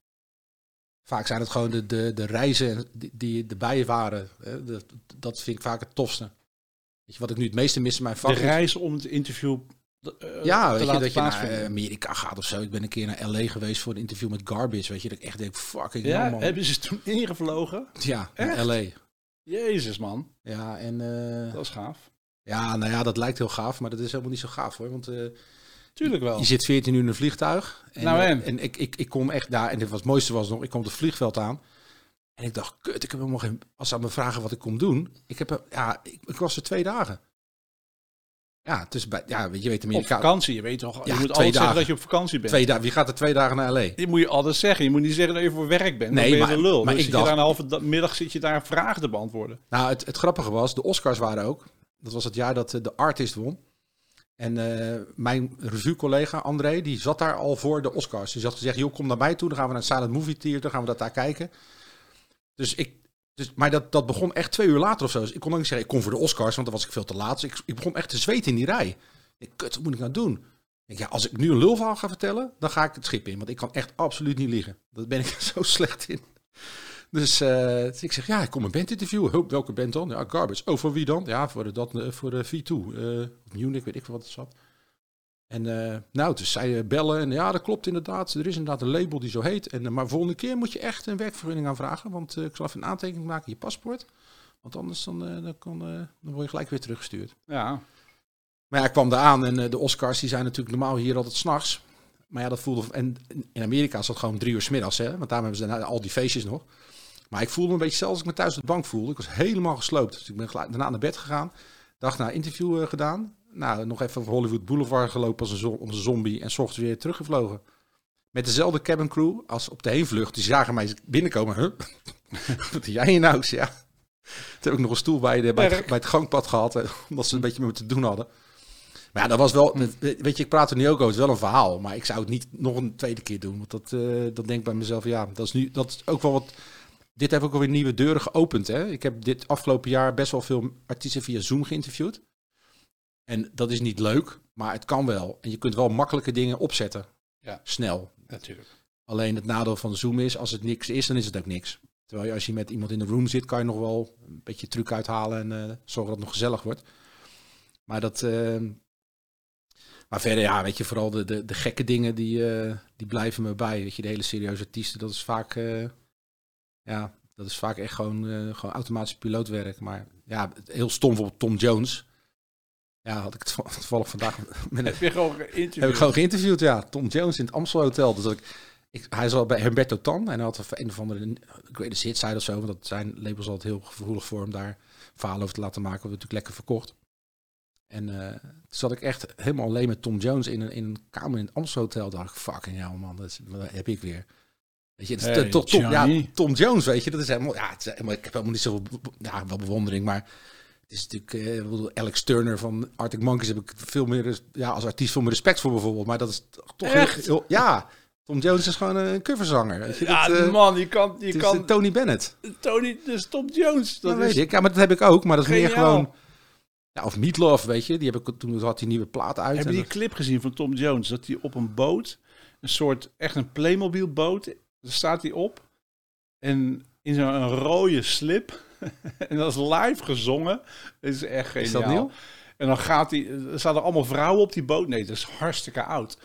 Speaker 2: Vaak zijn het gewoon de, de, de reizen die, die erbij waren. Hè? Dat, dat vind ik vaak het tofste. Je, wat ik nu het meeste mis in mijn vak.
Speaker 1: De reizen om het interview
Speaker 2: uh, ja, weet je, dat je naar Amerika gaat of zo. Ik ben een keer naar LA geweest voor een interview met Garbage. Weet je, dat ik echt denk, fucking
Speaker 1: ja, man. Hebben ze toen (laughs) ingevlogen?
Speaker 2: Ja, naar LA.
Speaker 1: Jezus, man.
Speaker 2: Ja, en... Uh,
Speaker 1: dat is gaaf.
Speaker 2: Ja, nou ja, dat lijkt heel gaaf, maar dat is helemaal niet zo gaaf hoor. Want uh,
Speaker 1: Tuurlijk wel.
Speaker 2: Je zit 14 uur in een vliegtuig.
Speaker 1: En, nou en?
Speaker 2: en ik, ik, ik kom echt daar, en het, was, het mooiste was nog, ik kom het vliegveld aan. En ik dacht, kut, ik heb helemaal geen... Als ze aan me vragen wat ik kom doen, ik, heb, ja, ik, ik was er twee dagen. Ja, dus bij, ja, je weet Amerika.
Speaker 1: Op vakantie, je weet toch, ja, je moet altijd dagen. zeggen dat je op vakantie bent.
Speaker 2: Twee dagen, wie gaat er twee dagen naar L.A.?
Speaker 1: Die moet je altijd zeggen. Je moet niet zeggen dat je voor werk bent. Nee, ben maar, lul. Maar ik dacht, daar een halve middag zit je daar vragen te beantwoorden.
Speaker 2: Nou, het, het grappige was, de Oscars waren ook. Dat was het jaar dat de artist won. En uh, mijn revuecollega André, die zat daar al voor de Oscars. Die had gezegd, joh, kom naar mij toe. Dan gaan we naar het Silent Movie Theater, gaan we dat daar kijken. Dus ik, dus, maar dat, dat begon echt twee uur later of zo. Dus ik kon ook niet zeggen, ik kom voor de Oscars, want dan was ik veel te laat. Dus ik, ik begon echt te zweten in die rij. Ik, kut, wat moet ik nou doen? Ja, als ik nu een lulverhaal ga vertellen, dan ga ik het schip in. Want ik kan echt absoluut niet liegen. Daar ben ik (laughs) zo slecht in. Dus, uh, ik zeg, ja, ik kom een band interviewen. welke band dan? Ja, Garbage. Oh, voor wie dan? Ja, voor dat, eh, voor de V2. Uh, eh, Munich, weet ik wat het zat. En uh, nou, dus zij bellen en ja, dat klopt inderdaad. Er is inderdaad een label die zo heet. En, maar volgende keer moet je echt een werkvergunning aanvragen. Want ik zal even een aantekening maken in je paspoort. Want anders dan, dan, kan, dan word je gelijk weer teruggestuurd.
Speaker 1: Ja.
Speaker 2: Maar ja, ik kwam daar aan en de Oscars die zijn natuurlijk normaal hier altijd s'nachts. Maar ja, dat voelde... En in Amerika is dat gewoon drie uur s middags, hè. Want daar hebben ze al die feestjes nog. Maar ik voelde me een beetje zelfs als ik me thuis op de bank voelde. Ik was helemaal gesloopt. Dus ik ben daarna naar bed gegaan. Dag na interview gedaan. Nou, nog even over Hollywood Boulevard gelopen als een, als een zombie. En s ochtends weer teruggevlogen. Met dezelfde cabin crew als op de heenvlucht. Die zagen mij binnenkomen. Huh? (laughs) Wat doe jij hier nou? Ja. Toen heb ik nog een stoel bij, de, bij, het, bij het gangpad gehad. (laughs) Omdat ze een beetje met me te doen hadden. Maar ja, dat was wel. Weet je, ik praat er nu ook over. Het is wel een verhaal. Maar ik zou het niet nog een tweede keer doen. Want dat, uh, dat denk ik bij mezelf. Ja, dat is nu. Dat is ook wel wat dit heeft ook alweer nieuwe deuren geopend. Hè? Ik heb dit afgelopen jaar best wel veel artiesten via Zoom geïnterviewd. En dat is niet leuk, maar het kan wel. En je kunt wel makkelijke dingen opzetten.
Speaker 1: Ja.
Speaker 2: Snel.
Speaker 1: Natuurlijk.
Speaker 2: Alleen het nadeel van Zoom is, als het niks is, dan is het ook niks. Terwijl je, als je met iemand in de room zit, kan je nog wel een beetje truc uithalen en uh, zorgen dat het nog gezellig wordt. Maar dat... Uh, maar verder, ja, weet je, vooral de, de, de gekke dingen, die, uh, die blijven me bij. Weet je, de hele serieuze artiesten, dat is vaak ja, dat is vaak echt gewoon, gewoon automatisch pilootwerk. Maar ja, heel stom voor Tom Jones. Ja, had ik het toevallig vandaag (laughs)
Speaker 1: met Heb je gewoon geïnterviewd?
Speaker 2: Heb ik gewoon geïnterviewd, ja. Tom Jones in het Amstel Hotel. Dus ik, ik, hij is al bij Humberto Tan en hij had een of andere greatest hit side of zo. Want dat zijn labels altijd heel gevoelig voor om daar verhalen over te laten maken. Wat natuurlijk lekker verkocht. En uh, toen zat ik echt helemaal alleen met Tom Jones in een, in een kamer in het Amstel Hotel. dacht ik, fucking ja man, dat, is, dat heb ik weer. Weet je, hey, Tom, Tom, ja, Tom Jones, weet je, dat is helemaal, ja, het is helemaal, ik heb helemaal niet zoveel, ja, wel bewondering, maar het is natuurlijk, uh, Alex Turner van Arctic Monkeys heb ik veel meer, ja, als artiest veel meer respect voor bijvoorbeeld, maar dat is toch
Speaker 1: echt,
Speaker 2: heel, ja, Tom Jones is gewoon een coverzanger. Weet
Speaker 1: je, ja, dat, uh, man, je kan, je kan.
Speaker 2: Tony Bennett.
Speaker 1: Tony, dus Tom Jones.
Speaker 2: Dat ja, is, weet ik, ja, maar dat heb ik ook, maar dat is meer gewoon, Ja, of Meatloaf, weet je. Die heb ik, toen had die nieuwe plaat uit.
Speaker 1: Heb je die
Speaker 2: dat-
Speaker 1: clip gezien van Tom Jones? Dat hij op een boot, een soort, echt een Playmobil boot, daar staat hij op. En in zo'n rode slip. (laughs) en dat is live gezongen. Dat is echt geniaal.
Speaker 2: Is dat nieuw?
Speaker 1: En dan gaat hij, er staan er allemaal vrouwen op die boot. Nee, dat is hartstikke oud.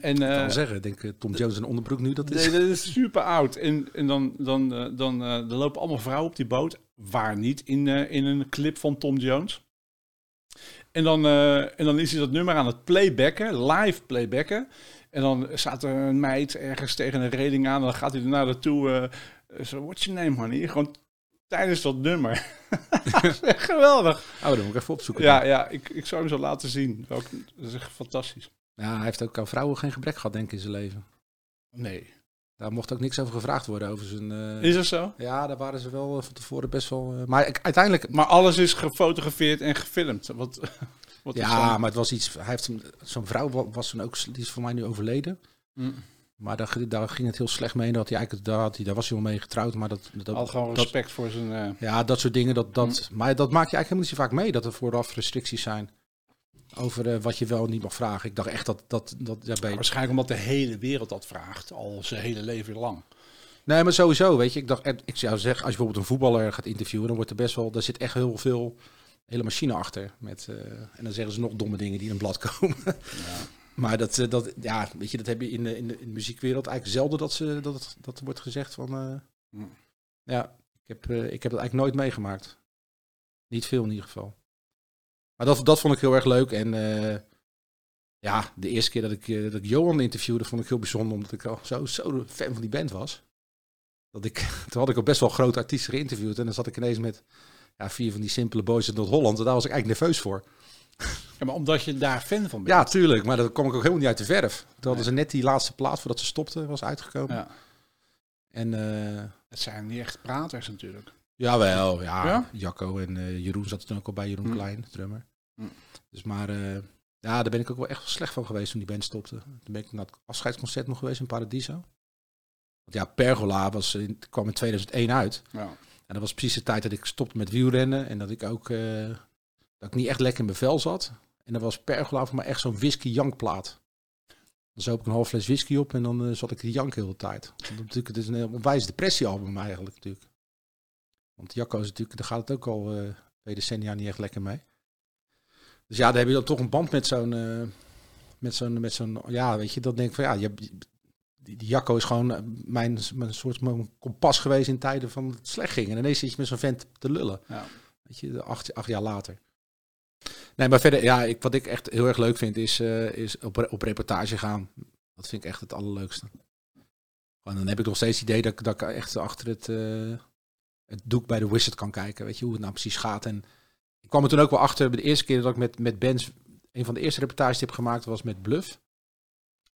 Speaker 1: En,
Speaker 2: Ik kan
Speaker 1: eh,
Speaker 2: zeggen, ik denk eh, Tom Jones en onderbroek nu, dat is...
Speaker 1: Nee, dat is super oud. En, en dan, dan, eh, dan er lopen allemaal vrouwen op die boot. Waar niet in, in een clip van Tom Jones. En dan, en dan is hij dat nummer aan het playbacken, live playbacken. En dan staat er een meid ergens tegen een reling aan. En dan gaat hij er naar naartoe. zo, what's your name, honey? Gewoon tijdens dat nummer. (laughs) geweldig.
Speaker 2: Oh, dan moet ik even opzoeken.
Speaker 1: Ja, ja ik, ik zou hem zo laten zien. Ook, dat is echt fantastisch.
Speaker 2: Ja, hij heeft ook aan vrouwen geen gebrek gehad, denk ik, in zijn leven.
Speaker 1: Nee.
Speaker 2: Daar mocht ook niks over gevraagd worden, over zijn... eh,
Speaker 1: Is dat zo?
Speaker 2: Ja, daar waren ze wel eh, van tevoren best wel... eh, maar ik- uiteindelijk...
Speaker 1: Maar alles is gefotografeerd en gefilmd. Wat, wat
Speaker 2: Ja, maar het was iets... Hij heeft zo'n vrouw wa- was toen ook... Die is voor mij nu overleden.
Speaker 1: Mm.
Speaker 2: Maar daar, daar ging het heel slecht mee. Dat hij eigenlijk, daar, had hij, daar was hij wel mee getrouwd. Maar dat, dat,
Speaker 1: Had gewoon
Speaker 2: dat-
Speaker 1: respect voor zijn... eh,
Speaker 2: ja, dat soort dingen. Dat, dat, Maar dat maak je eigenlijk helemaal niet zo vaak mee. Dat er vooraf restricties zijn. Over eh, wat je wel en niet mag vragen. Ik dacht echt dat... dat, dat ja,
Speaker 1: waarschijnlijk omdat de hele wereld dat vraagt. Al zijn hele leven lang.
Speaker 2: Nee, maar sowieso, weet je. Ik dacht, ik zou zeggen, als je bijvoorbeeld een voetballer gaat interviewen, dan wordt er best wel, daar zit echt heel veel, hele machine achter. Met, eh, en dan zeggen ze nog domme dingen die in een blad komen. Maar dat, eh, dat, ja, weet je, dat heb je in de, in de, in de muziekwereld eigenlijk zelden dat, ze, dat, het- dat wordt gezegd van, eh,
Speaker 1: Hm.
Speaker 2: ja, ik heb, eh, ik heb het eigenlijk nooit meegemaakt. Niet veel in ieder geval. Maar dat, dat vond ik heel erg leuk. En ja, de eerste keer dat ik, dat ik Johan interviewde, vond ik heel bijzonder, omdat ik al zo, zo fan van die band was. Dat ik, (laughs) toen had ik al best wel grote artiesten geïnterviewd. En dan zat ik ineens met ja, vier van die simpele boys uit Noord-Holland. En daar was ik eigenlijk nerveus voor.
Speaker 1: Ja, maar omdat je daar fan van bent.
Speaker 2: Ja, tuurlijk. Maar dat kwam ik ook helemaal niet uit de verf. Toen hadden ze net die laatste plaat voordat ze stopten, was uitgekomen.
Speaker 1: Ja.
Speaker 2: En eh
Speaker 1: Het zijn niet echt praters natuurlijk.
Speaker 2: jawel, ja.
Speaker 1: Ja?
Speaker 2: Jacco en eh, Jeroen zat toen ook al bij Jeroen
Speaker 1: Hm.
Speaker 2: Klein, drummer.
Speaker 1: Hm.
Speaker 2: Dus maar eh, ja, daar ben ik ook wel echt slecht van geweest toen die band stopte. Toen ben ik naar het afscheidsconcert nog geweest in Paradiso. Want ja, Pergola was, in- kwam in 2001 uit.
Speaker 1: Ja.
Speaker 2: En dat was precies de tijd dat ik stopte met wielrennen. En dat ik ook dat ik niet echt lekker in mijn vel zat. En dan was Pergola voor mij echt zo'n whisky-jankplaat. Dan zoop ik een half fles whisky op en dan eh, zat ik te janken heel de tijd. Want natuurlijk, het is een heel onwijs depressiealbum eigenlijk natuurlijk. Want Jacco is natuurlijk, daar gaat het ook al twee decennia niet echt lekker mee. Dus ja, daar heb je dan toch een band met zo'n, eh, met zo'n, met zo'n, ja, weet je, dat denk ik van ja, je, die, die Jacco is gewoon mijn, mijn soort mijn kompas geweest in tijden van het slecht ging. En ineens zit je met zo'n vent te lullen.
Speaker 1: Ja.
Speaker 2: Weet je, acht, acht jaar later. Nee, maar verder, ja, ik, wat ik echt heel erg leuk vind is, eh, is op, op reportage gaan. Dat vind ik echt het allerleukste. En dan heb ik nog steeds het idee dat, ik- dat ik echt achter het, eh, het doek bij de Wizard kan kijken. Weet je, hoe het nou precies gaat. En ik kwam er toen ook wel achter, de eerste keer dat ik met, met bands, een van de eerste reportages die ik heb gemaakt was met Bluff.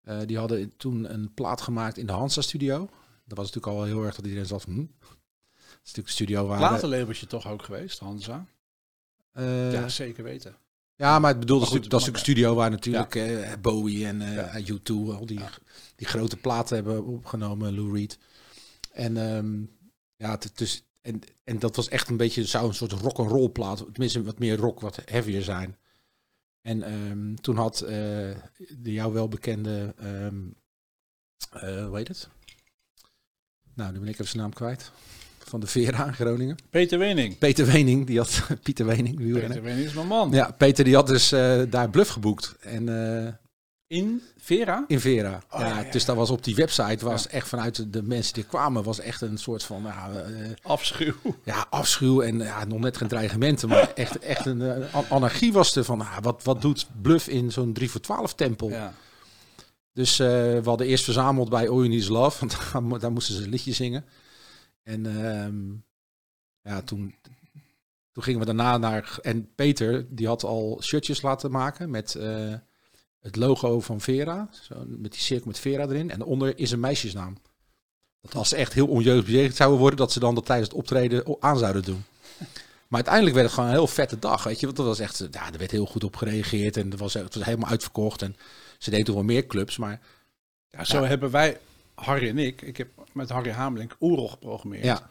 Speaker 2: Eh, die hadden toen een plaat gemaakt in de Hansa Studio. Dat was natuurlijk al heel erg dat iedereen zat, hm. Dat is natuurlijk de studio waar...
Speaker 1: Platenlabeltje toch ook geweest, Hansa?
Speaker 2: Eh,
Speaker 1: ja, zeker weten.
Speaker 2: Ja, maar ik bedoel, dat,
Speaker 1: Maar
Speaker 2: is
Speaker 1: goed,
Speaker 2: natuurlijk- dat is
Speaker 1: het
Speaker 2: een studio waar natuurlijk eh, Bowie en eh U2 al die, die grote platen hebben opgenomen, Lou Reed. En ehm, ja, het, het is, en, en dat was echt een beetje, zou een soort rock and roll plaat, tenminste wat meer rock, wat heavier zijn. En ehm, toen had de jou wel bekende, ehm eh, hoe heet het? Nou, nu ben ik even zijn naam kwijt. Van de Vera in Groningen.
Speaker 1: Peter Wening.
Speaker 2: Peter Wening, die had (laughs) Pieter Wening, wielrenner.
Speaker 1: Peter Wening is mijn man.
Speaker 2: Ja, Peter die had dus eh, daar bluff geboekt. En eh,
Speaker 1: In Vera?
Speaker 2: in Vera.
Speaker 1: Oh,
Speaker 2: ja,
Speaker 1: ja, ja,
Speaker 2: Dus dat was op die website, was
Speaker 1: Ja.
Speaker 2: echt vanuit de- mensen die kwamen, was echt een soort van ja, eh,
Speaker 1: Afschuw.
Speaker 2: ja, afschuw en ja, nog net geen dreigementen. Maar (laughs) echt, echt een an- anarchie was er van, ah, wat, wat doet bluff in zo'n 3 voor 12 tempel?
Speaker 1: Ja.
Speaker 2: Dus we hadden eerst verzameld bij All You Love, want (laughs) daar, daar moesten ze een liedje zingen. En ehm, ja, toen, toen gingen we daarna naar... En Peter, die had al shirtjes laten maken met eh, het logo van Vera. Zo, met die cirkel met Vera erin. En onder is een meisjesnaam. Dat als ze echt heel onjeugd bejegend zouden worden, dat ze dan dat tijdens het optreden aan zouden doen. (laughs) Maar uiteindelijk werd het gewoon een heel vette dag, weet je. Want dat was echt, ja, er werd heel goed op gereageerd en er was, het was helemaal uitverkocht. En ze deden toch wel meer clubs, maar
Speaker 1: Ja, zo
Speaker 2: Ja.
Speaker 1: hebben wij, Harry en ik, ik heb met Harry Hamelink Oerol geprogrammeerd.
Speaker 2: ja.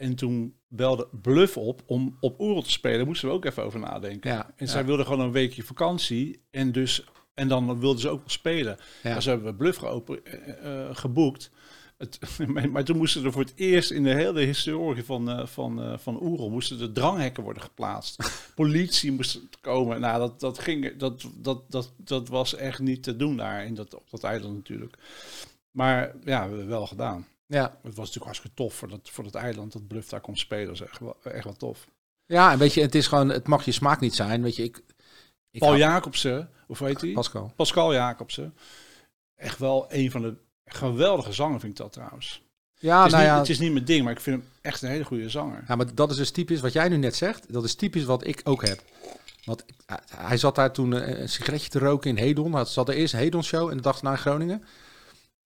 Speaker 1: En toen belde Bluff op om op Oerol te spelen. Moesten we ook even over nadenken.
Speaker 2: Ja,
Speaker 1: En
Speaker 2: ja.
Speaker 1: zij wilden gewoon een weekje vakantie. En, dus, en dan wilden ze ook wel spelen.
Speaker 2: Ja.
Speaker 1: Dus hebben we Bluff geopen, eh, eh, geboekt. Het, (laughs) maar, toen moesten er voor het eerst in de hele historie van, eh van, van Oerol... moesten de dranghekken worden geplaatst. (laughs) Politie moest komen. Nou, dat, dat, ging, dat, dat, dat, dat was echt niet te doen daar in dat, op dat eiland natuurlijk. Maar ja, we hebben het wel gedaan.
Speaker 2: Ja.
Speaker 1: Het was natuurlijk hartstikke tof voor dat, voor dat eiland dat Bluff daar kon spelen. Dat is echt wel, echt wel tof.
Speaker 2: ja, en weet je, het is gewoon, het mag je smaak niet zijn. Weet je, ik. ik
Speaker 1: Paul
Speaker 2: hou-
Speaker 1: Jacobsen, of heet hij?
Speaker 2: Pascal.
Speaker 1: Pascal Jacobsen. Echt wel een van de geweldige zangers vind ik dat trouwens.
Speaker 2: Ja,
Speaker 1: het, is
Speaker 2: nou
Speaker 1: niet,
Speaker 2: ja.
Speaker 1: het is niet mijn ding, maar ik vind hem echt een hele goede zanger.
Speaker 2: Ja, maar dat is dus typisch wat jij nu net zegt. Dat is typisch wat ik ook heb. Want ik- hij- zat daar toen eh, een sigaretje te roken in Hedon. Hij zat er eerst een Hedon show en de dag na in Groningen.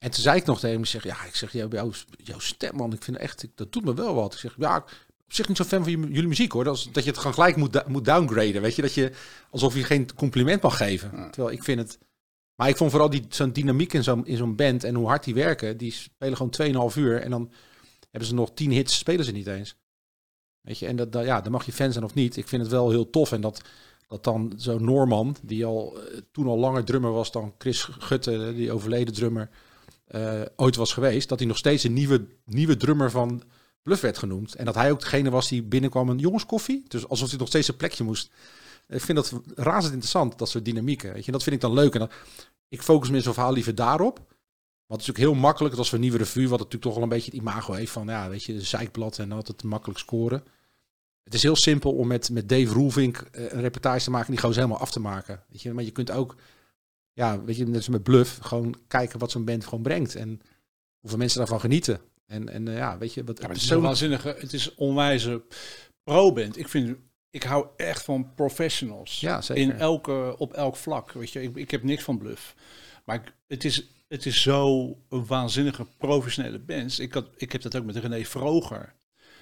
Speaker 2: En toen zei ik nog tegen hem, zeg, ja, ik zeg, jouw, jouw, jouw stem, man, ik vind echt, dat doet me wel wat. Ik zeg, ja, ik op zich niet zo fan van jullie muziek, hoor. Dat, is, dat je het gewoon gelijk moet, moet downgraden, weet je. Dat je, alsof je geen compliment mag geven.
Speaker 1: Ja.
Speaker 2: Terwijl ik vind het... Maar ik vond vooral die, zo'n dynamiek in zo'n, in zo'n band en hoe hard die werken. Die spelen gewoon 2,5 uur en dan hebben ze nog 10 hits, spelen ze niet eens. Weet je, en dat, dat- ja, dan mag je fan zijn of niet. Ik vind het wel heel tof. En dat, dat dan zo'n Noorman, die al eh, toen al langer drummer was dan Chris Gutte, die overleden drummer, eh, ooit was geweest, dat hij nog steeds een nieuwe, nieuwe drummer van Bluff werd genoemd. En dat hij ook degene was die binnenkwam een jongens koffie. Dus alsof hij nog steeds een plekje moest. Ik vind dat razend interessant, dat soort dynamieken. Weet je, dat vind ik dan leuk. En ik focus me in zo'n verhaal liever daarop. Het is ook heel makkelijk, als we een nieuwe revue, wat natuurlijk toch wel een beetje het imago heeft van, ja, weet je, een zeikblad en altijd makkelijk scoren. Het is heel simpel om met, met Dave Roelvink eh, een reportage te maken en die gewoon helemaal af te maken. Weet je, maar je kunt ook, ja, weet je, net als met Bluff, gewoon kijken wat zo'n band gewoon brengt en hoeveel mensen daarvan genieten. En, en eh, ja, weet je, wat
Speaker 1: Ja, het is een waanzinnige, het is onwijze pro-band. Ik vind, ik hou echt van professionals.
Speaker 2: Ja, zeker.
Speaker 1: In elke, op elk vlak. Weet je, ik, ik heb niks van bluff. Maar ik, het, is, het is zo een waanzinnige professionele band. Ik, had, ik heb dat ook met René Vroger.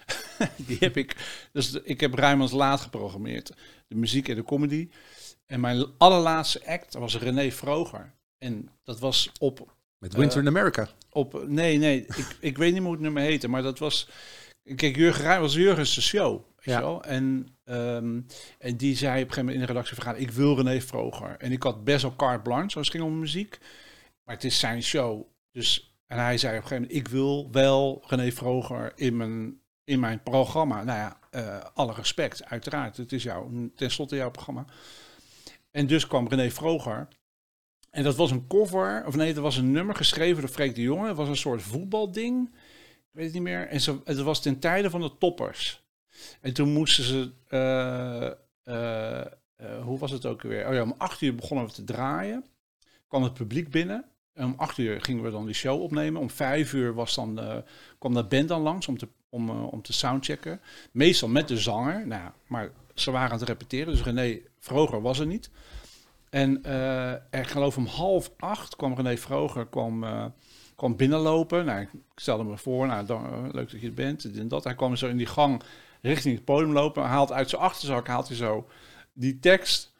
Speaker 1: (laughs) Die heb ik. Dus ik heb Rijmans Laat geprogrammeerd. De muziek en de comedy. En mijn allerlaatste act was René Vroger. En dat was op
Speaker 2: Met Winter
Speaker 1: eh,
Speaker 2: in America.
Speaker 1: op, nee, nee, (laughs) ik, ik weet niet hoe het nummer heette, maar dat was, kijk, Jurgen Rijn was Jurgen's show, weet
Speaker 2: Ja.
Speaker 1: je wel? En, ehm, en die zei op een gegeven moment in de redactievergadering, ik wil René Vroger. En ik had best wel carte blanche als het ging om muziek, maar het is zijn show. Dus, en hij zei op een gegeven moment, ik wil wel René Vroger in mijn, in mijn programma. Nou ja, eh, alle respect, uiteraard. Het is jouw, tenslotte jouw programma. En dus kwam René Vroger. En dat was een cover, of nee, dat was een nummer geschreven door Freek de Jonge. Het was een soort voetbalding. Ik weet het niet meer. En het was ten tijde van de toppers. En toen moesten ze. eh, eh, eh, hoe was het ook weer? Oh ja, om acht uur begonnen we te draaien. Kwam het publiek binnen. En om acht uur gingen we dan die show opnemen. Om vijf uur was dan, kwam de band dan langs om te, om, om te soundchecken. Meestal met de zanger. Nou, maar ze waren aan het repeteren. Dus René Vroger was er niet. En eh, ik geloof om half acht kwam René Vroger kwam, eh, kwam binnenlopen. Nou, ik stelde me voor, nou, dan, eh, leuk dat je er bent. dit en dat. Hij kwam zo in die gang richting het podium lopen. Hij haalt uit zijn achterzak haalt hij zo die tekst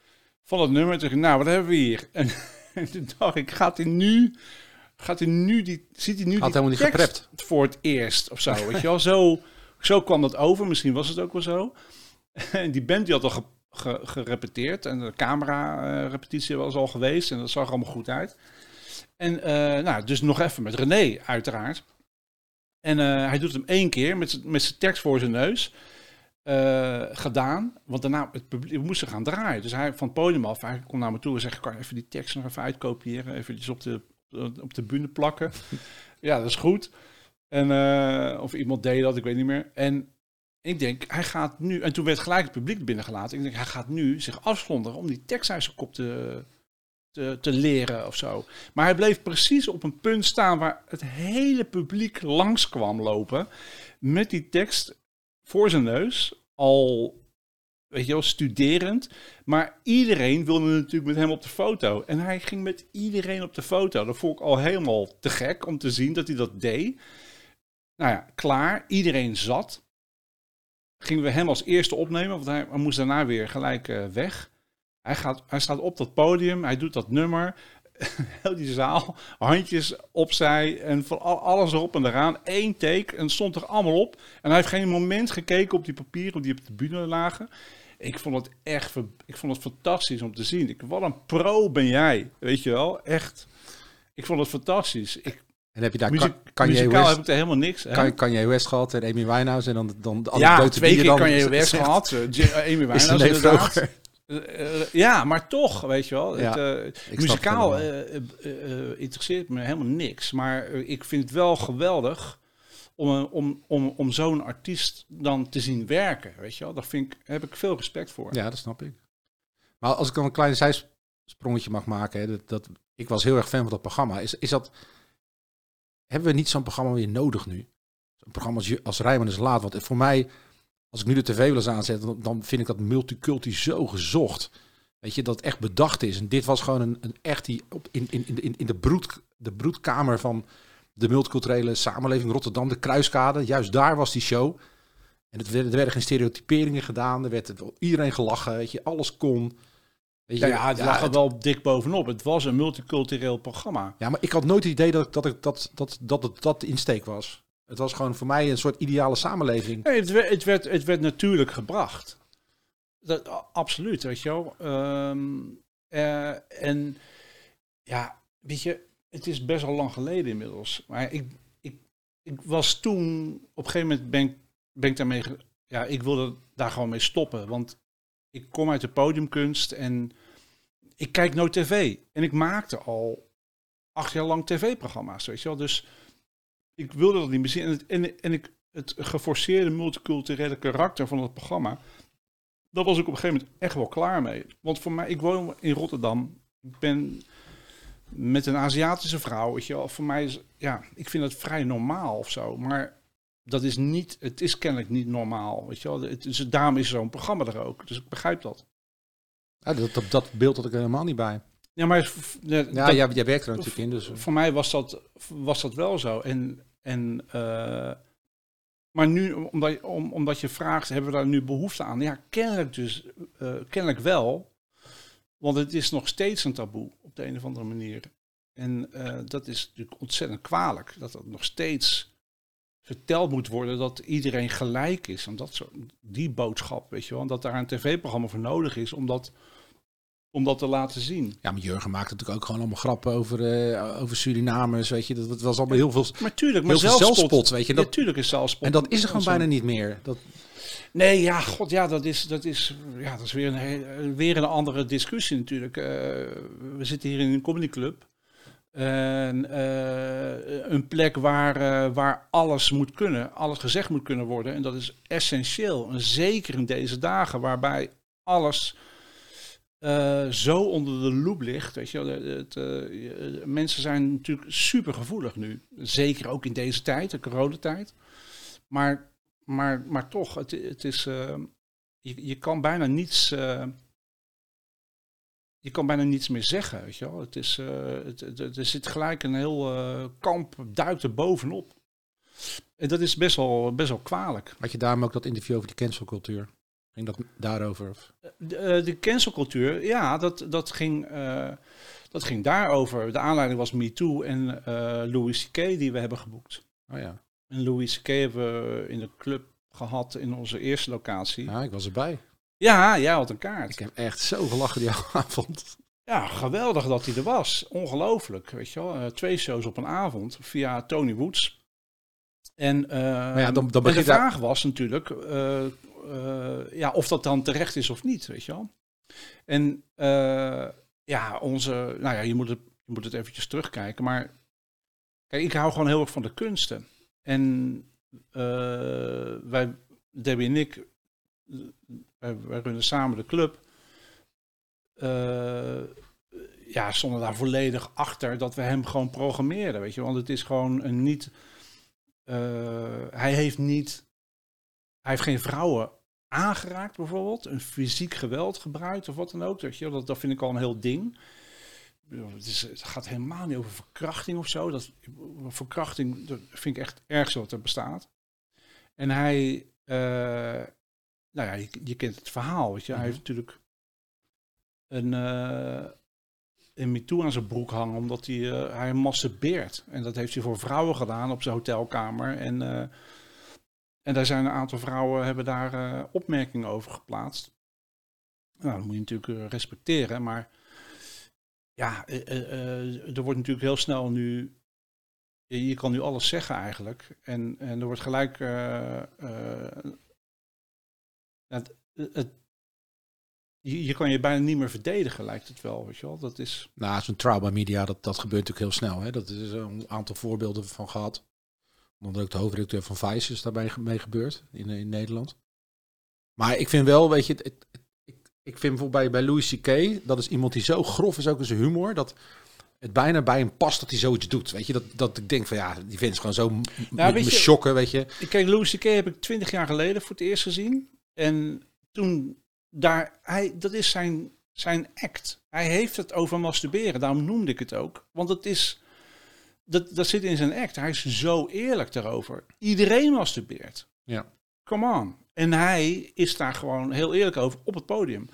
Speaker 1: van het nummer. Toen nou, wat hebben we hier? En, (laughs) en toen dacht ik, gaat hij nu... Gaat hij nu die, ziet hij nu
Speaker 2: Had
Speaker 1: die
Speaker 2: niet
Speaker 1: tekst
Speaker 2: geprept.
Speaker 1: voor het eerst of zo, weet je wel? Zo, zo kwam dat over, misschien was het ook wel zo. En (laughs) die band die had al ge, ge- gerepeteerd en de camera-repetitie was al geweest en dat zag er allemaal goed uit. En eh, nou, dus nog even met René, uiteraard. En eh, hij doet hem één keer met, met zijn tekst voor zijn neus. eh, gedaan, want daarna het publiek, we moesten gaan draaien. Dus hij van het podium af, hij komt naar me toe en zegt, kan even die tekst nog even uitkopiëren, even op de, op de bühne plakken. (laughs) ja, dat is goed. En, of iemand deed dat, ik weet niet meer. En ik denk, hij gaat nu... En toen werd gelijk het publiek binnengelaten. Ik denk, hij gaat nu zich afzonderen om die tekst uit zijn kop te, te, te leren of zo. Maar hij bleef precies op een punt staan waar het hele publiek langs kwam lopen. Met die tekst voor zijn neus. Al, weet je wel, studerend. Maar iedereen wilde natuurlijk met hem op de foto. En hij ging met iedereen op de foto. Dat vond ik al helemaal te gek om te zien dat hij dat deed. Nou ja, klaar. Iedereen zat. Gingen we hem als eerste opnemen, want hij, hij moest daarna weer gelijk eh, weg. Hij, gaat, hij staat op dat podium, hij doet dat nummer. (laughs) heel die zaal, handjes opzij en van al- alles erop en eraan. Eén take en stond er allemaal op. En hij heeft geen moment gekeken op die papieren die op de bühne lagen. Ik vond het echt, ik vond het fantastisch om te zien. Ik, wat een pro ben jij, weet je wel, echt. Ik vond het fantastisch. Ik,
Speaker 2: En heb je daar
Speaker 1: muziek,
Speaker 2: Ka- Kanye
Speaker 1: muzikaal
Speaker 2: West,
Speaker 1: heb ik er helemaal niks. hè?
Speaker 2: Kan- Kanye West gehad en Amy Winehouse en dan, dan de
Speaker 1: ja,
Speaker 2: anekdote
Speaker 1: twee
Speaker 2: je
Speaker 1: keer
Speaker 2: dan
Speaker 1: kan je West (laughs)
Speaker 2: zegt,
Speaker 1: gehad. eh, Amy Winehouse inderdaad. Eh, eh, ja, maar toch, weet je wel.
Speaker 2: Ja,
Speaker 1: het, muzikaal interesseert me helemaal niks. Maar ik vind het wel geweldig om, om, om, om zo'n artiest dan te zien werken. Weet je wel, daar vind ik, heb ik veel respect voor.
Speaker 2: Ja, dat snap ik. Maar als ik dan een klein zijsprongetje mag maken, hè, dat, dat, ik was heel erg fan van dat programma. Is, is dat, hebben we niet zo'n programma weer nodig nu? Een programma als, als Rijman is laat. Want voor mij, als ik nu de tv wil eens aanzetten, dan, vind ik dat multiculti zo gezocht. Weet je, dat echt bedacht is. En dit was gewoon een, een echt die op, in, in, in, in de, broed, de broedkamer van de multiculturele samenleving Rotterdam, de Kruiskade. Juist daar was die show. En het, er werden geen stereotyperingen gedaan. Er werd iedereen gelachen. Weet je, alles kon. Weet je,
Speaker 1: Ja, ja, het lag er
Speaker 2: het-
Speaker 1: wel dik bovenop. Het was een multicultureel programma.
Speaker 2: ja, maar ik had nooit het idee dat, dat, ik, dat, dat, dat het dat de insteek was. Het was gewoon voor mij een soort ideale samenleving.
Speaker 1: Nee, het, werd, het, werd, het werd natuurlijk gebracht. Dat, absoluut, weet je wel. Ehm, eh, en ja, weet je, het is best al lang geleden inmiddels. Maar ik, ik, ik was toen, op een gegeven moment ben, ik- ben ik daarmee, ja, ik wilde daar gewoon mee stoppen. Want ik kom uit de podiumkunst en ik kijk nooit tv. En ik maakte al acht jaar lang tv-programma's, weet je wel. Dus ik wilde dat niet meer zien. En, het, en, en ik, het geforceerde multiculturele karakter van het programma, daar was ik op een gegeven moment echt wel klaar mee. Want voor mij, ik woon in Rotterdam. Ik ben met een Aziatische vrouw, weet je wel. Voor mij is, ja, ik vind het vrij normaal of zo. Maar dat is niet, het is kennelijk niet normaal, weet je wel. Het, dus daarom is zo'n programma er ook. Dus ik begrijp dat.
Speaker 2: Ja, dat, dat, dat beeld had ik er helemaal niet bij.
Speaker 1: Ja, maar
Speaker 2: Ja,
Speaker 1: dat-
Speaker 2: jij, jij werkt er natuurlijk in. Dus,
Speaker 1: voor mij was dat, was dat wel zo. En, en, eh, maar nu, omdat, je- om, omdat je vraagt, hebben we daar nu behoefte aan? Ja, kennelijk dus, eh, kennelijk wel. Want het is nog steeds een taboe op de een of andere manier. En eh, dat is natuurlijk ontzettend kwalijk. Dat dat nog steeds verteld moet worden dat iedereen gelijk is. En dat soort, die boodschap, weet je wel. En dat daar een tv-programma voor nodig is om dat, om dat te laten zien.
Speaker 2: ja, maar Jurgen maakte natuurlijk ook gewoon allemaal grappen over, eh, over Surinamers. Weet je, dat, dat was allemaal heel veel,
Speaker 1: Maar tuurlijk, maar zelfspot,
Speaker 2: zelfspot. Weet je, dat,
Speaker 1: Natuurlijk is zelfspot.
Speaker 2: en dat is er gewoon bijna niet meer. Dat,
Speaker 1: Nee, ja, god, ja, dat is, dat is, ja, dat is weer, een, weer een andere discussie natuurlijk. Eh, we zitten hier in een comedyclub. En, eh, een plek waar, waar alles moet kunnen, alles gezegd moet kunnen worden. En dat is essentieel. En zeker in deze dagen waarbij alles eh, zo onder de loep ligt. Weet je. Het, eh, mensen zijn natuurlijk super gevoelig nu. Zeker ook in deze tijd, de coronatijd. Maar maar, maar toch, het, het is, eh, je, kan bijna niets, je kan bijna niets meer zeggen, weet je wel. Het is, er zit gelijk een heel kamp, duikt er bovenop. En dat is best wel, best wel kwalijk.
Speaker 2: had je daarom ook dat interview over die cancelcultuur? Ging dat daarover? Of?
Speaker 1: De, eh, de cancelcultuur, ja, dat, dat, ging, eh, dat ging daarover. De aanleiding was MeToo en eh Louis C.K. die we hebben geboekt.
Speaker 2: Oh ja.
Speaker 1: En Louis C.K. hebben we in de club gehad in onze eerste locatie.
Speaker 2: ja, ik was erbij.
Speaker 1: Ja, jij had een kaart.
Speaker 2: Ik heb echt zo gelachen die (laughs) avond.
Speaker 1: Ja, geweldig dat hij er was. Ongelooflijk, weet je wel. Eh, twee shows op een avond via Tony Woods. En, eh,
Speaker 2: ja, dan- dan
Speaker 1: en de
Speaker 2: daar-
Speaker 1: vraag was natuurlijk eh, eh, ja, of dat dan terecht is of niet, weet je wel. En eh, ja, onze, nou ja, je moet, het, je moet het eventjes terugkijken, maar kijk, ik hou gewoon heel erg van de kunsten. En eh, wij, Debbie en ik, eh, wij, runnen samen de club. Eh, ja, stonden daar volledig achter dat we hem gewoon programmeerden, weet je. Want het is gewoon een niet... eh, hij heeft niet... Hij heeft geen vrouwen aangeraakt bijvoorbeeld. Een fysiek geweld gebruikt of wat dan ook. Je, dat, dat vind ik al een heel ding. Het, is, het gaat helemaal niet over verkrachting of zo. Dat, verkrachting dat vind ik echt het ergste wat er bestaat. En hij... eh, nou ja, je, je kent het verhaal, weet je. Hij heeft natuurlijk een, eh, een MeToo aan zijn broek hangen omdat hij, uh, hij masturbeert. En dat heeft hij voor vrouwen gedaan op zijn hotelkamer. En, uh, en daar zijn een aantal vrouwen hebben daar uh, opmerkingen over geplaatst. Nou, dat moet je natuurlijk respecteren, maar ja, er wordt natuurlijk heel snel nu je kan nu alles zeggen eigenlijk. En, en er wordt gelijk. het, je, kan je bijna niet meer verdedigen, lijkt het wel. Weet je wel? Dat is...
Speaker 2: Nou, zo'n trauma media, dat, dat gebeurt natuurlijk heel snel. Hè? Dat is een aantal voorbeelden van gehad. Omdat ook de hoofdredacteur van Vice is daarbij mee gebeurd in, in Nederland. Maar ik vind wel, weet je, het, het, ik, ik vind bijvoorbeeld bij, bij Louis C.K., dat is iemand die zo grof is ook in zijn humor, dat het bijna bij hem past dat hij zoiets doet. Weet je, dat, dat ik denk van ja, die vindt gewoon zo nou, me shocken, weet je.
Speaker 1: Kijk, Louis C.K. heb ik twintig jaar geleden voor het eerst gezien. En toen daar, hij, dat is zijn, zijn act. Hij heeft het over masturberen, daarom noemde ik het ook. Want het is, dat, dat zit in zijn act. Hij is zo eerlijk daarover. Iedereen masturbeert.
Speaker 2: Ja.
Speaker 1: Come on. En hij is daar gewoon heel eerlijk over op het podium.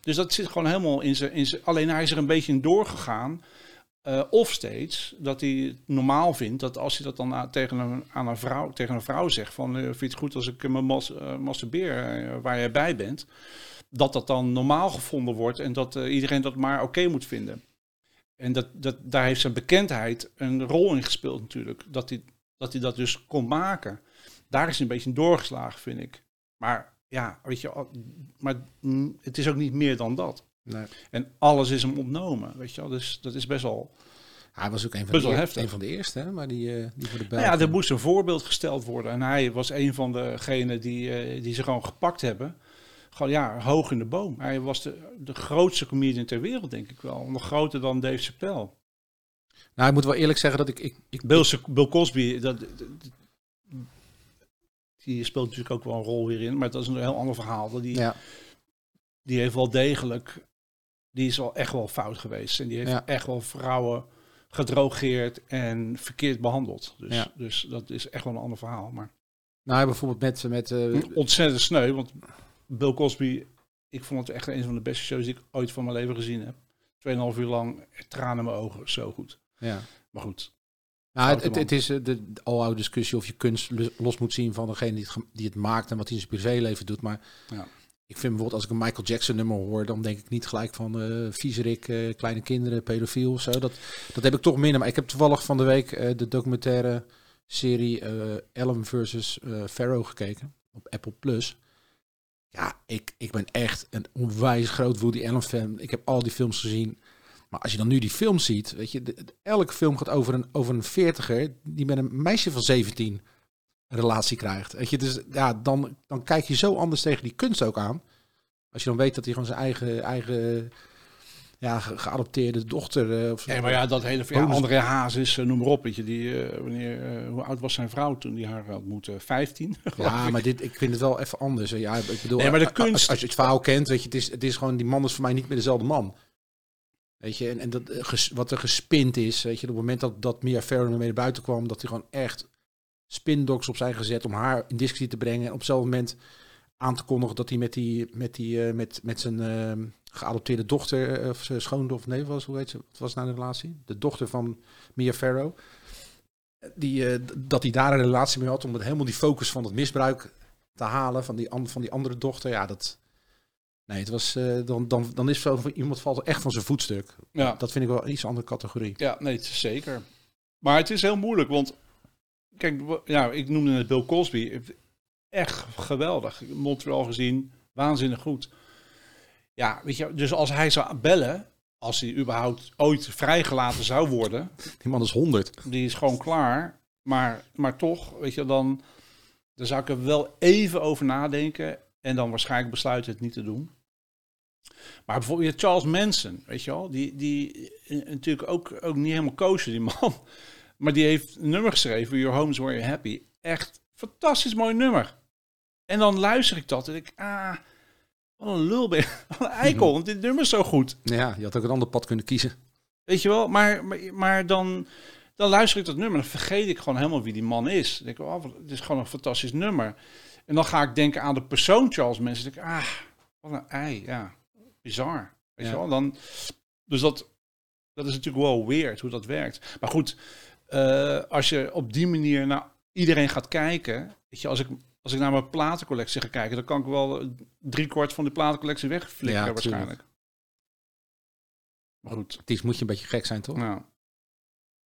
Speaker 1: Dus dat zit gewoon helemaal in zijn. In zijn alleen hij is er een beetje in doorgegaan. Uh, of steeds dat hij het normaal vindt dat als hij dat dan tegen een, aan een vrouw, tegen een vrouw zegt: van uh, vind je het goed als ik me mas, uh, masturbeer waar jij bij bent? dat dat dan normaal gevonden wordt en dat iedereen dat maar oké moet vinden. En dat, dat, daar heeft zijn bekendheid een rol in gespeeld natuurlijk. Dat hij, dat hij dat dus kon maken. Daar is hij een beetje doorgeslagen, vind ik. Maar ja, weet je, maar het is ook niet meer dan dat.
Speaker 2: Nee.
Speaker 1: En alles is hem ontnomen, weet je wel. Dus dat is best wel...
Speaker 2: Hij was ook een van, de, heftig. een van de eerste, hè? maar die, uh, die voor de
Speaker 1: nou Ja, er moest een voorbeeld gesteld worden. En hij was een van degenen die, uh, die ze gewoon gepakt hebben gewoon ja, hoog in de boom. Hij was de, de grootste comedian ter wereld, denk ik wel. Nog groter dan Dave Chappelle.
Speaker 2: Nou, ik moet wel eerlijk zeggen dat ik... ik, ik
Speaker 1: Bill, Bill Cosby, dat, die speelt natuurlijk ook wel een rol hierin, maar dat is een heel ander verhaal. Die,
Speaker 2: ja.
Speaker 1: die heeft wel degelijk, die is wel echt wel fout geweest. En die heeft echt wel vrouwen gedrogeerd en verkeerd behandeld. Dus,
Speaker 2: ja.
Speaker 1: dus dat is echt wel een ander verhaal. Maar...
Speaker 2: Nou, bijvoorbeeld met... met uh...
Speaker 1: Ontzettend sneu, want Bill Cosby, ik vond het echt een van de beste shows die ik ooit van mijn leven gezien heb. Tweeënhalf uur lang, tranen in mijn ogen, zo goed.
Speaker 2: Ja.
Speaker 1: Maar goed.
Speaker 2: Nou, het, het, het, is eh, de, de aloude discussie of je kunst los moet zien van degene die het, die het maakt en wat hij in zijn privéleven doet. Maar
Speaker 1: ja.
Speaker 2: ik vind bijvoorbeeld als ik een Michael Jackson nummer hoor, dan denk ik niet gelijk van uh, viezerik, uh, kleine kinderen, pedofiel of zo. Dat, dat heb ik toch minder. Maar ik heb toevallig van de week uh, de documentaire serie Ellen versus Pharaoh gekeken op Apple Plus. Ja, ik, ik ben echt een onwijs groot Woody Allen fan. Ik heb al die films gezien. Maar als je dan nu die film ziet, weet je, elke film gaat over een, over een veertiger die met een meisje van 17 een relatie krijgt. Weet je, dus ja, dan, dan kijk je zo anders tegen die kunst ook aan. Als je dan weet dat hij gewoon zijn eigen, eigen ja, geadopteerde dochter. Uh, of
Speaker 1: nee, maar ja, dat hele ja, André Hazes, uh, noem maar op. Weet je, die, uh, wanneer, hoe oud was zijn vrouw toen die haar had moeten? 15?
Speaker 2: ja, (laughs) maar dit, ik vind het wel even anders. Ja, ik bedoel,
Speaker 1: nee, maar de kunst...
Speaker 2: als, als, je het verhaal kent, weet je, het is, het is gewoon, die man is voor mij niet meer dezelfde man. Weet je, en, en dat, wat er gespind is, weet je, op het moment dat, dat Mia Farrow mee naar buiten kwam, dat hij gewoon echt spindoks op zijn gezet om haar in discussie te brengen. En op zo'n moment aan te kondigen dat hij met, die, met, die, met, met zijn uh, geadopteerde dochter, of zijn schoondochter, nee, was, hoe heet ze, wat was nou de relatie? De dochter van Mia Farrow. Die, uh, dat hij daar een relatie mee had om het helemaal die focus van het misbruik te halen van die, van die andere dochter. Ja, dat. Nee, het was. dan, dan, dan is zo iemand valt echt van zijn voetstuk.
Speaker 1: Ja.
Speaker 2: Dat vind ik wel een iets andere categorie.
Speaker 1: Ja, nee, het is zeker. Maar het is heel moeilijk, want. Kijk, ja, ik noemde het Bill Cosby echt geweldig. Montreal gezien, waanzinnig goed. Ja, weet je, dus als hij zou bellen, als hij überhaupt ooit vrijgelaten zou worden.
Speaker 2: Die man is 100.
Speaker 1: Die is gewoon klaar. Maar, maar toch, weet je, dan, dan zou ik er wel even over nadenken. En dan waarschijnlijk besluiten het niet te doen. Maar bijvoorbeeld Charles Manson, weet je wel, die, die natuurlijk ook, ook niet helemaal kozen, die man. (laughs) Maar die heeft een nummer geschreven, Your Homes Where You're Happy. Echt fantastisch mooi nummer. En dan luister ik dat en ik, ah, wat een lul ben (laughs) Wat een eikel, want dit nummer is zo goed.
Speaker 2: Ja, je had ook een ander pad kunnen kiezen.
Speaker 1: Weet je wel, maar, maar, maar dan, dan luister ik dat nummer, dan vergeet ik gewoon helemaal wie die man is. Dan denk ik, oh, het is gewoon een fantastisch nummer. En dan ga ik denken aan de persoon Charles Manson. Dan denk ik, ah, wat een ei, ja, bizar. Weet ja. je wel, dan, dus dat, Dat is natuurlijk wel weird hoe dat werkt. Maar goed, eh, als je op die manier naar iedereen gaat kijken. Weet je, als ik, als ik naar mijn platencollectie ga kijken, dan kan ik wel drie kwart van de platencollectie wegflikkeren
Speaker 2: Ja,
Speaker 1: waarschijnlijk. Maar goed,
Speaker 2: Het is, moet je een beetje gek zijn, toch?
Speaker 1: nou.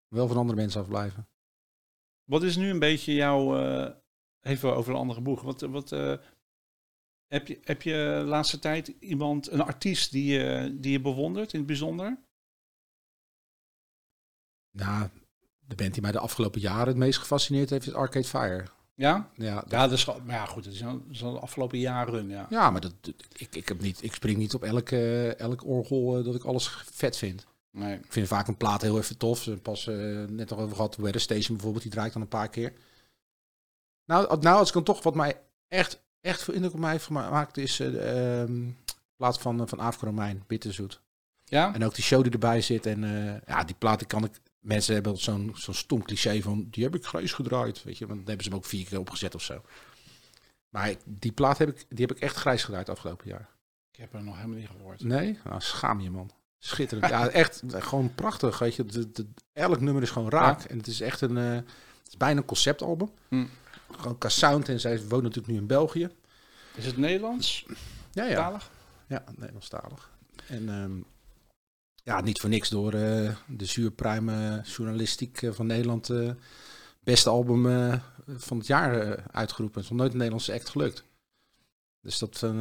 Speaker 2: Wel van andere mensen afblijven.
Speaker 1: Wat is nu een beetje jouw. eh, even over een andere boeg. Wat, wat, eh, heb, je, heb je de laatste tijd iemand, een artiest die je, die je bewondert in het bijzonder?
Speaker 2: Nou, de band die mij de afgelopen jaren het meest gefascineerd heeft, is Arcade Fire.
Speaker 1: Ja?
Speaker 2: Ja, dat-
Speaker 1: Ja, is, maar ja, goed. Het is al de afgelopen jaren. Ja.
Speaker 2: ja maar dat, ik, ik, heb niet, ik spring niet op elk, eh, elk orgel eh, dat ik alles vet vind.
Speaker 1: Nee.
Speaker 2: Ik vind vaak een plaat heel even tof. Pas eh, net nog over gehad, Weather Station bijvoorbeeld, die draait dan een paar keer. Nou, nou als ik dan toch wat mij echt, echt veel indruk op mij heeft gemaakt, is eh, de ehm, plaat van, van Aafke Romein, Bitterzoet.
Speaker 1: Ja?
Speaker 2: En ook die show die erbij zit. En ja, die plaat die kan ik. Mensen hebben zo'n zo'n stom cliché van. Die heb ik grijs gedraaid. Weet je, want dan hebben ze hem ook vier keer opgezet of zo. Maar ik- die plaat heb ik, die heb ik echt grijs gedraaid afgelopen jaar.
Speaker 1: Ik heb er nog helemaal niet gehoord.
Speaker 2: Nee? Nou, schaam je man. Schitterend. ja, echt gewoon prachtig. Weet je, de, de, elk nummer is gewoon raak. En het is echt een. eh, het is bijna een conceptalbum.
Speaker 1: Hm.
Speaker 2: Gewoon qua sound. En zij woont natuurlijk nu in België.
Speaker 1: Is het Nederlands?
Speaker 2: Ja, ja.
Speaker 1: Talig?
Speaker 2: Ja, Nederlandstalig. En ehm, ja, niet voor niks door eh, de zuurpruime journalistiek eh, van Nederland eh, beste album van het jaar uitgeroepen. Het is nog nooit een Nederlandse act gelukt. Dus dat, van,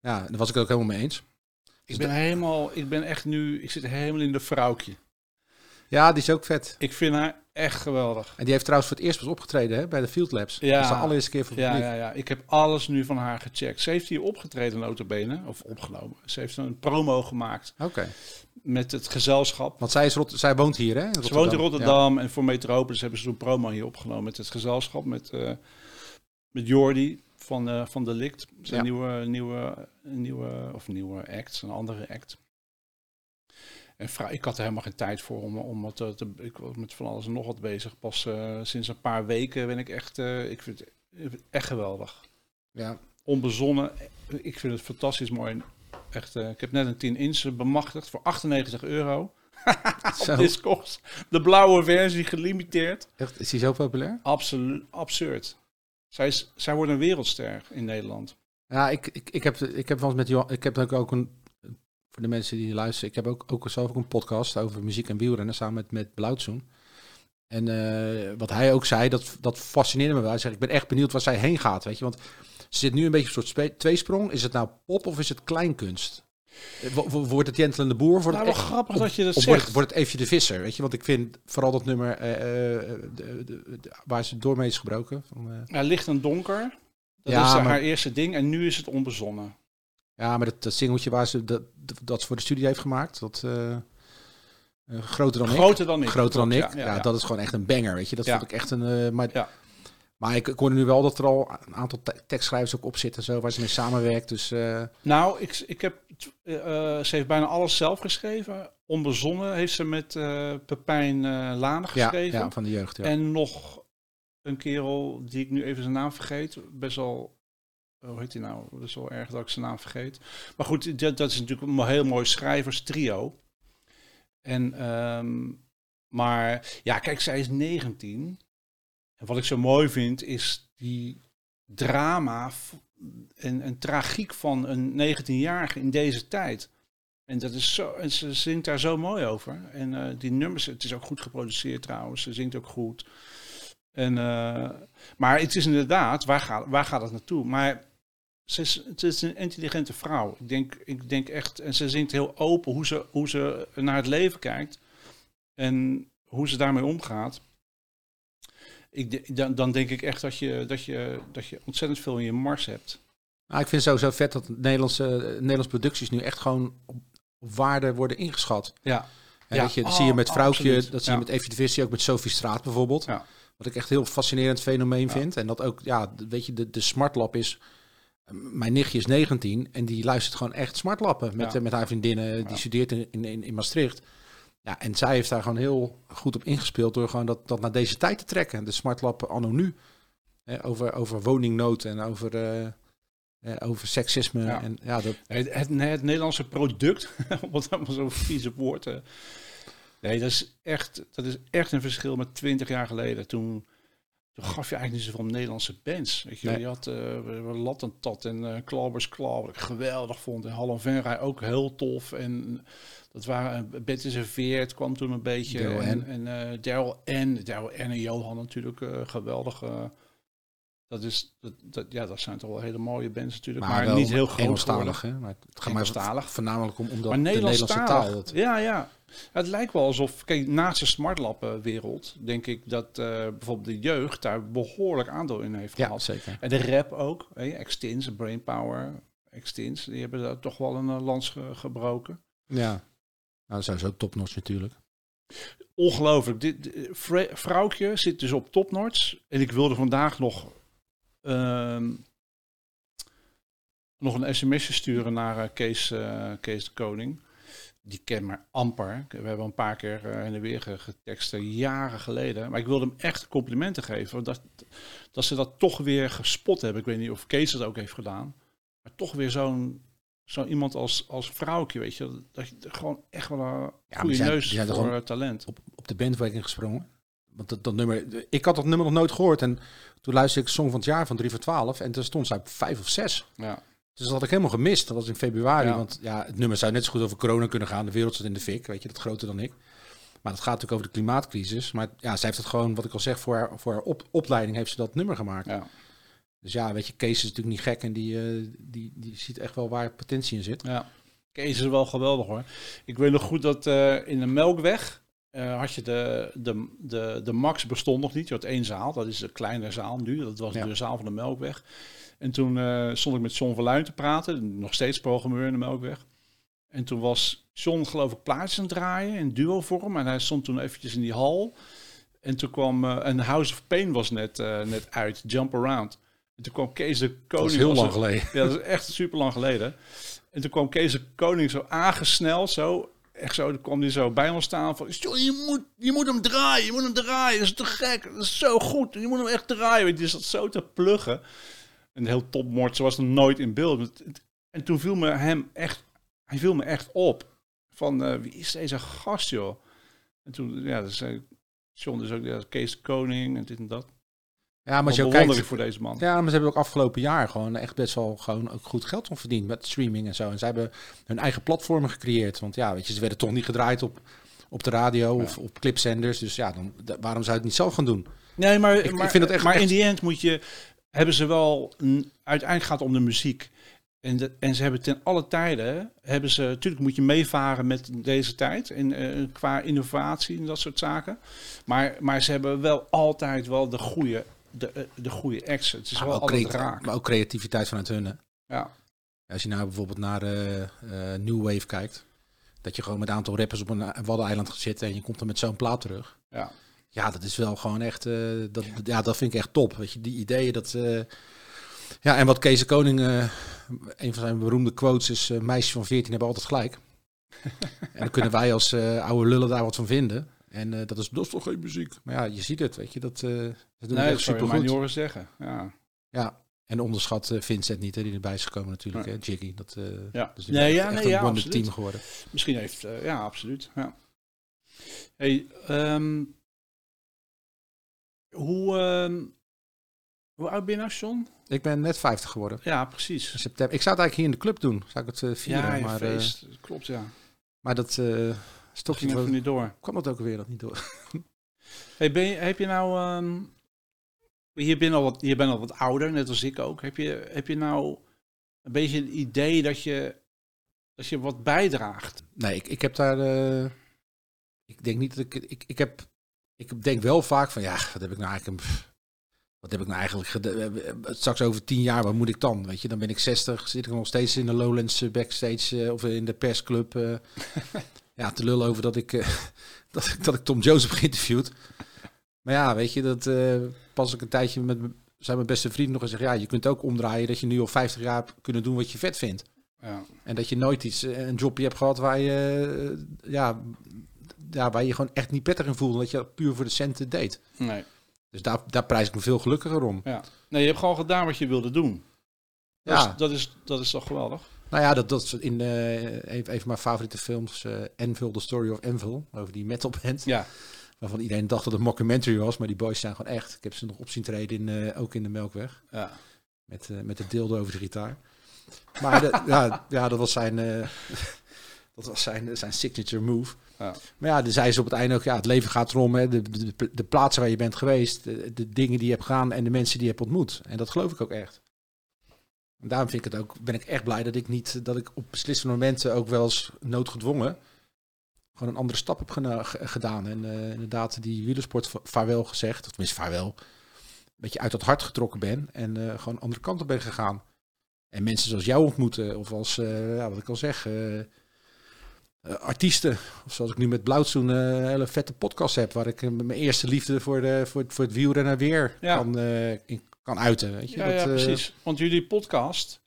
Speaker 2: ja, daar was ik het ook helemaal mee eens.
Speaker 1: Ik ben helemaal, ik ben echt nu, ik zit helemaal in de vrouwtje.
Speaker 2: Ja, die is ook vet.
Speaker 1: Ik vind haar echt geweldig.
Speaker 2: En die heeft trouwens voor het eerst pas opgetreden hè, bij de Field Labs.
Speaker 1: Ja.
Speaker 2: Dat is de allereerste keer voor het
Speaker 1: Ja,
Speaker 2: publiek.
Speaker 1: ja, ja, ik heb alles nu van haar gecheckt. Ze heeft hier opgetreden, notabene, of opgenomen. Ze heeft een promo gemaakt
Speaker 2: Oké.
Speaker 1: met het gezelschap.
Speaker 2: Want zij, is Rot zij woont hier, hè?
Speaker 1: Ze woont in
Speaker 2: Ja.
Speaker 1: Rotterdam en voor Metropolis hebben ze een promo hier opgenomen met het gezelschap. Met, eh met Jordi van, eh van Delict. Zijn
Speaker 2: Ja.
Speaker 1: nieuwe, nieuwe, nieuwe, of nieuwe act, een andere act. En ik had er helemaal geen tijd voor om, om wat te, te- Ik was met van alles en nog wat bezig. Pas eh, sinds een paar weken ben ik echt... eh, ik vind het echt geweldig.
Speaker 2: Ja.
Speaker 1: Onbezonnen. Ik vind het fantastisch mooi. Echt, eh, ik heb net een 10 inch bemachtigd voor 98 euro. (laughs) Op Discogs. De blauwe versie gelimiteerd.
Speaker 2: Echt, is die zo populair?
Speaker 1: Absoluut absurd. Zij, is, zij wordt een wereldster in Nederland.
Speaker 2: Ja, ik, ik, ik heb, ik heb wel eens met Johan, ik heb ook een, voor de mensen die luisteren, ik heb ook, ook zelf ook een podcast over muziek en wielrennen samen met, met Blauwtsoen. En eh, wat hij ook zei, dat, dat fascineerde me wel. Hij zegt, ik ben echt benieuwd waar zij heen gaat, weet je. Want ze zit nu een beetje op een soort tweesprong. Is het nou pop of is het kleinkunst? Eh, wo- wo- Wordt het Jentel en de Boer? Wordt
Speaker 1: Nou,
Speaker 2: het echt-
Speaker 1: grappig
Speaker 2: of-
Speaker 1: dat je dat
Speaker 2: wordt
Speaker 1: zegt.
Speaker 2: het, wordt het Eefje de Visser, weet je? Want ik vind vooral dat nummer eh, de, de- de- waar ze door mee is gebroken. Van,
Speaker 1: Ja, licht en donker. Dat
Speaker 2: Ja,
Speaker 1: is
Speaker 2: maar-
Speaker 1: haar eerste ding. En nu is het onbezonnen.
Speaker 2: Ja, maar dat, dat singeltje waar ze dat, dat ze voor de studie heeft gemaakt, dat eh, eh, groter dan ik.
Speaker 1: Groter dan ik.
Speaker 2: groter dan ik.
Speaker 1: Klopt,
Speaker 2: Ja, dat is gewoon echt een banger, weet je. Dat
Speaker 1: Ja.
Speaker 2: vond ik echt een. eh, maar
Speaker 1: Ja.
Speaker 2: maar ik, ik hoorde nu wel dat er al een aantal te- tekstschrijvers ook op zitten, zo, waar ze mee samenwerkt. Dus
Speaker 1: Nou, ik, ik heb, ze heeft bijna alles zelf geschreven. Onbezonnen heeft ze met Pepijn eh Lane
Speaker 2: ja,
Speaker 1: geschreven.
Speaker 2: ja, van de jeugd. Ja.
Speaker 1: En nog een kerel die ik nu even zijn naam vergeet. Best wel, hoe heet hij nou? Dat is wel erg dat ik zijn naam vergeet. Maar goed, dat, dat is natuurlijk een heel mooi schrijverstrio. En, ehm, maar ja, kijk, zij is 19. En wat ik zo mooi vind, is die drama en, en tragiek van een 19-jarige in deze tijd. En dat is zo, en ze zingt daar zo mooi over. En eh, die nummers, het is ook goed geproduceerd trouwens. Ze zingt ook goed. En, eh, maar het is inderdaad, waar gaat, waar gaat het naartoe? Maar ze is, het is een intelligente vrouw. Ik denk, ik denk echt, en ze zingt heel open hoe ze, hoe ze naar het leven kijkt. En hoe ze daarmee omgaat. Ik, dan, dan denk ik echt dat je, dat, je, dat je ontzettend veel in je mars hebt.
Speaker 2: Nou, ik vind het sowieso vet dat Nederlandse, Nederlandse producties nu echt gewoon op, op waarde worden ingeschat.
Speaker 1: Ja,
Speaker 2: En
Speaker 1: Ja,
Speaker 2: dat, je, dat
Speaker 1: oh,
Speaker 2: zie je met Vrouwtje,
Speaker 1: absoluut.
Speaker 2: dat zie je
Speaker 1: Ja.
Speaker 2: met Evie de Vissie, ook met Sophie Straat bijvoorbeeld.
Speaker 1: Ja.
Speaker 2: Wat ik echt heel fascinerend fenomeen
Speaker 1: Ja.
Speaker 2: vind. En dat ook, ja, weet je, de, de smartlap is... Mijn nichtje is 19 en die luistert gewoon echt smartlappen met,
Speaker 1: Ja.
Speaker 2: eh, met haar vriendinnen. Die studeert in, in, in Maastricht. Ja, en zij heeft daar gewoon heel goed op ingespeeld door gewoon dat, dat naar deze tijd te trekken. De smartlappen anno nu. Hè, over, over woningnood en over, eh, eh, over seksisme.
Speaker 1: Ja.
Speaker 2: En ja, dat,
Speaker 1: Het, het, het Nederlandse product, (laughs) wat allemaal zo'n vieze woord. Eh, Nee, dat is echt, dat is echt een verschil met 20 jaar geleden. Toen, toen gaf je eigenlijk niet zoveel Nederlandse bands. Weet je,
Speaker 2: Nee.
Speaker 1: je had uh, Lattentat en eh Klabbers Klab, wat ik geweldig vond. En Hallo Venray ook heel tof. En dat waren uh, Betty Serveert kwam toen een beetje.
Speaker 2: Daryl
Speaker 1: en en eh, Daryl N. Daryl en Johan natuurlijk eh, geweldig. eh, dat, is, dat, dat, ja, dat zijn toch wel hele mooie bands natuurlijk. Maar, niet heel groot
Speaker 2: Engelstalig, hè? Maar het gaat mij voornamelijk om, omdat de Nederlandse taal... Dat,
Speaker 1: Ja, ja. Het lijkt wel alsof, kijk, naast de smartlap-wereld, denk ik dat eh, bijvoorbeeld de jeugd daar behoorlijk aandeel in heeft
Speaker 2: ja,
Speaker 1: gehad.
Speaker 2: zeker.
Speaker 1: En de rap ook, hè, Extins, Brainpower, Extins, die hebben daar toch wel een eh, lans ge- gebroken.
Speaker 2: Ja. Nou, dat zijn ze ook topnotch natuurlijk.
Speaker 1: Ongelooflijk. Dit, dit- Vre- vrouwtje zit dus op topnotch. En ik wilde vandaag nog, ehm, nog een sms'je sturen naar eh, Kees, eh, Kees de Koning. Die ken me amper. We hebben een paar keer eh, heen en weer ge- getekst, eh, jaren geleden. Maar ik wilde hem echt complimenten geven. Dat, dat ze dat toch weer gespot hebben. Ik weet niet of Kees dat ook heeft gedaan. Maar toch weer zo'n zo iemand als, als vrouwtje, weet je. Dat je gewoon echt wel een
Speaker 2: maar
Speaker 1: goede
Speaker 2: zijn-
Speaker 1: neus
Speaker 2: zijn
Speaker 1: voor eh, talent.
Speaker 2: Op, op de bandwagon gesprongen. Want dat, dat nummer... Ik had dat nummer nog nooit gehoord. En toen luisterde ik Song van het Jaar van 3 voor 12. En toen stond zij op 5 of 6.
Speaker 1: Ja.
Speaker 2: Dus dat had ik helemaal gemist. Dat was in februari.
Speaker 1: Ja.
Speaker 2: Want ja, het nummer zou net zo goed over corona kunnen gaan. De wereld zit in de fik. Weet je, dat groter dan ik. Maar dat gaat natuurlijk over de klimaatcrisis. Maar ja, zij heeft het gewoon, wat ik al zeg, voor haar, voor haar op, opleiding heeft ze dat nummer gemaakt.
Speaker 1: Ja.
Speaker 2: Dus ja, weet je, Kees is natuurlijk niet gek. En die, eh, die, die ziet echt wel waar potentie in zit.
Speaker 1: Ja, Kees is wel geweldig hoor. Ik weet nog goed dat eh, in de Melkweg eh, had je de, de, de, de Max bestond nog niet. Je had één zaal, dat is een kleine zaal nu. Dat was
Speaker 2: Ja.
Speaker 1: de zaal van de Melkweg. En toen eh, stond ik met John Verluin te praten, nog steeds programmeur in de Melkweg. En toen was John geloof ik aan het draaien in duo-vorm. En hij stond toen eventjes in die hal. En toen kwam, en House of Pain was net, eh, net uit, Jump Around. En toen kwam Kees de Koning.
Speaker 2: Dat is heel lang
Speaker 1: er-
Speaker 2: geleden.
Speaker 1: ja, dat is echt super lang geleden. En toen kwam Kees de Koning zo aangesneld, zo. Echt zo, dan kwam hij zo bij ons staan van... "John, je moet, je moet hem draaien, je moet hem draaien. Dat is te gek, dat is zo goed. Je moet hem echt draaien. Die zat zo te pluggen. Een heel topmord, zoals nog nooit in beeld. En toen viel me hem echt... Hij viel me echt op. Van, eh, wie is deze gast, joh? En toen, ja, dus, zei John dus ook, ja, Kees de Koning en dit en dat.
Speaker 2: Ja, maar
Speaker 1: bewondering
Speaker 2: kijkt,
Speaker 1: voor deze man.
Speaker 2: Ja, maar ze hebben ook afgelopen jaar gewoon echt best wel gewoon ook goed geld om verdiend met streaming en zo. En ze hebben hun eigen platformen gecreëerd. Want ja, weet je, ze werden toch niet gedraaid op, op de radio of op clipzenders. Dus ja, dan, da- waarom zou je het niet zelf gaan doen?
Speaker 1: Nee, maar,
Speaker 2: ik
Speaker 1: maar,
Speaker 2: vind het echt-
Speaker 1: maar in die end moet je, hebben ze wel, uiteindelijk gaat het om de muziek. En, de, en ze hebben ten alle tijden, hebben ze, natuurlijk moet je meevaren met deze tijd, in, eh, qua innovatie en dat soort zaken. Maar, maar ze hebben wel altijd wel de goede, de, eh, de goede acts. Het is wel
Speaker 2: maar, ook
Speaker 1: altijd raak.
Speaker 2: maar ook creativiteit vanuit hun. Hè?
Speaker 1: Ja,
Speaker 2: Als je nou bijvoorbeeld naar eh, New Wave kijkt. Dat je gewoon met een aantal rappers op een waddeneiland gaat zitten en je komt dan met zo'n plaat terug.
Speaker 1: ja.
Speaker 2: Ja, dat is wel gewoon echt. eh, dat, ja, dat vind ik echt top. Weet je, die ideeën dat. eh, ja, en wat Kees de Koning, eh, een van zijn beroemde quotes is: meisjes van 14 hebben altijd gelijk. (laughs) en dan kunnen wij als oude lullen daar wat van vinden. En dat, is, dat is toch geen muziek? Maar ja, je ziet het, weet je. Dat, eh dat doen
Speaker 1: Nee,
Speaker 2: echt super goed.
Speaker 1: horen zeggen. Ja.
Speaker 2: Ja, en onderschat Vincent niet, hè, die erbij is gekomen natuurlijk.
Speaker 1: Nee.
Speaker 2: Hè, Jiggy. Dat,
Speaker 1: Ja.
Speaker 2: dus
Speaker 1: Nee, ja,
Speaker 2: echt
Speaker 1: nee,
Speaker 2: een
Speaker 1: ja, absoluut.
Speaker 2: team geworden.
Speaker 1: Misschien heeft, ja, absoluut. Ja. Hey, ehm, hoe, ehm, hoe oud ben je nou, John?
Speaker 2: Ik ben net 50 geworden.
Speaker 1: Ja, precies.
Speaker 2: In september. Ik zou het eigenlijk hier in de club doen. Zou ik het eh, vieren?
Speaker 1: Ja,
Speaker 2: maar, eh,
Speaker 1: feest. Klopt, ja.
Speaker 2: maar dat eh
Speaker 1: Dat
Speaker 2: stopte
Speaker 1: ging niet door.
Speaker 2: kwam het ook weer dat niet door. (laughs)
Speaker 1: Hey, ben je, heb je nou... ehm, je, bent al wat, je bent al wat ouder, net als ik ook. Heb je, heb je nou een beetje een idee dat je, dat je wat bijdraagt?
Speaker 2: Nee, ik, ik heb daar. eh, ik denk niet dat ik. Ik, ik heb. Ik denk wel vaak van ja, wat heb ik nou eigenlijk. Wat heb ik nou eigenlijk gedaan? Straks over tien jaar, wat moet ik dan? Weet je, dan ben ik 60, zit ik nog steeds in de Lowlands eh, backstage eh, of in de persclub. eh, (laughs) ja, te lullen over dat ik, (laughs) dat, ik- dat ik Tom Jones heb geïnterviewd. Maar ja, weet je, dat pas ik een tijdje met zijn mijn beste vriend nog en zeg ja, je kunt ook omdraaien dat je nu al 50 jaar hebt kunnen doen wat je vet vindt.
Speaker 1: Ja.
Speaker 2: En dat je nooit iets, een jobje hebt gehad waar je, ja, ja, waar je gewoon echt niet prettig in voelde. Dat je dat puur voor de centen deed.
Speaker 1: Nee.
Speaker 2: Dus daar, daar prijs ik me veel gelukkiger om.
Speaker 1: Ja. Nee, je hebt gewoon gedaan wat je wilde doen. Dat,
Speaker 2: Ja.
Speaker 1: is, dat, is, dat is toch geweldig?
Speaker 2: Nou ja, dat, dat is in eh een, van mijn favoriete films, eh Envil, The Story of Envil, over die metalband.
Speaker 1: Ja,
Speaker 2: Waarvan iedereen dacht dat het een mockumentary was, maar die boys zijn gewoon echt. Ik heb ze nog op zien treden, in, eh, ook in de Melkweg,
Speaker 1: ja.
Speaker 2: met, met de dildo over de gitaar. Maar (laughs) de- ja, ja, dat was zijn, dat was zijn, zijn signature move.
Speaker 1: Ja.
Speaker 2: Maar ja, dan zei ze op het einde ook, ja, het leven gaat erom, hè, de, de, de, plaatsen waar je bent geweest, de, de dingen die je hebt gedaan en de mensen die je hebt ontmoet. En dat geloof ik ook echt. En daarom vind ik het ook, ben ik echt blij dat ik niet, dat ik op beslissende momenten ook wel eens noodgedwongen gewoon een andere stap heb gena- gedaan. En eh, inderdaad die wielersport va- vaarwel gezegd, of tenminste vaarwel, een beetje uit het hart getrokken ben en eh, gewoon andere kant op ben gegaan. En mensen zoals jou ontmoeten, of als, eh, ja, wat ik al zeg, artiesten. Of zoals ik nu met Blauwtsoen eh, een hele vette podcast heb, waar ik eh, mijn eerste liefde voor, de, voor, het- voor het wielrennen weer
Speaker 1: Ja.
Speaker 2: kan, eh, in, kan uiten. Weet je?
Speaker 1: Ja,
Speaker 2: Dat,
Speaker 1: ja,
Speaker 2: eh,
Speaker 1: precies. Want jullie podcast,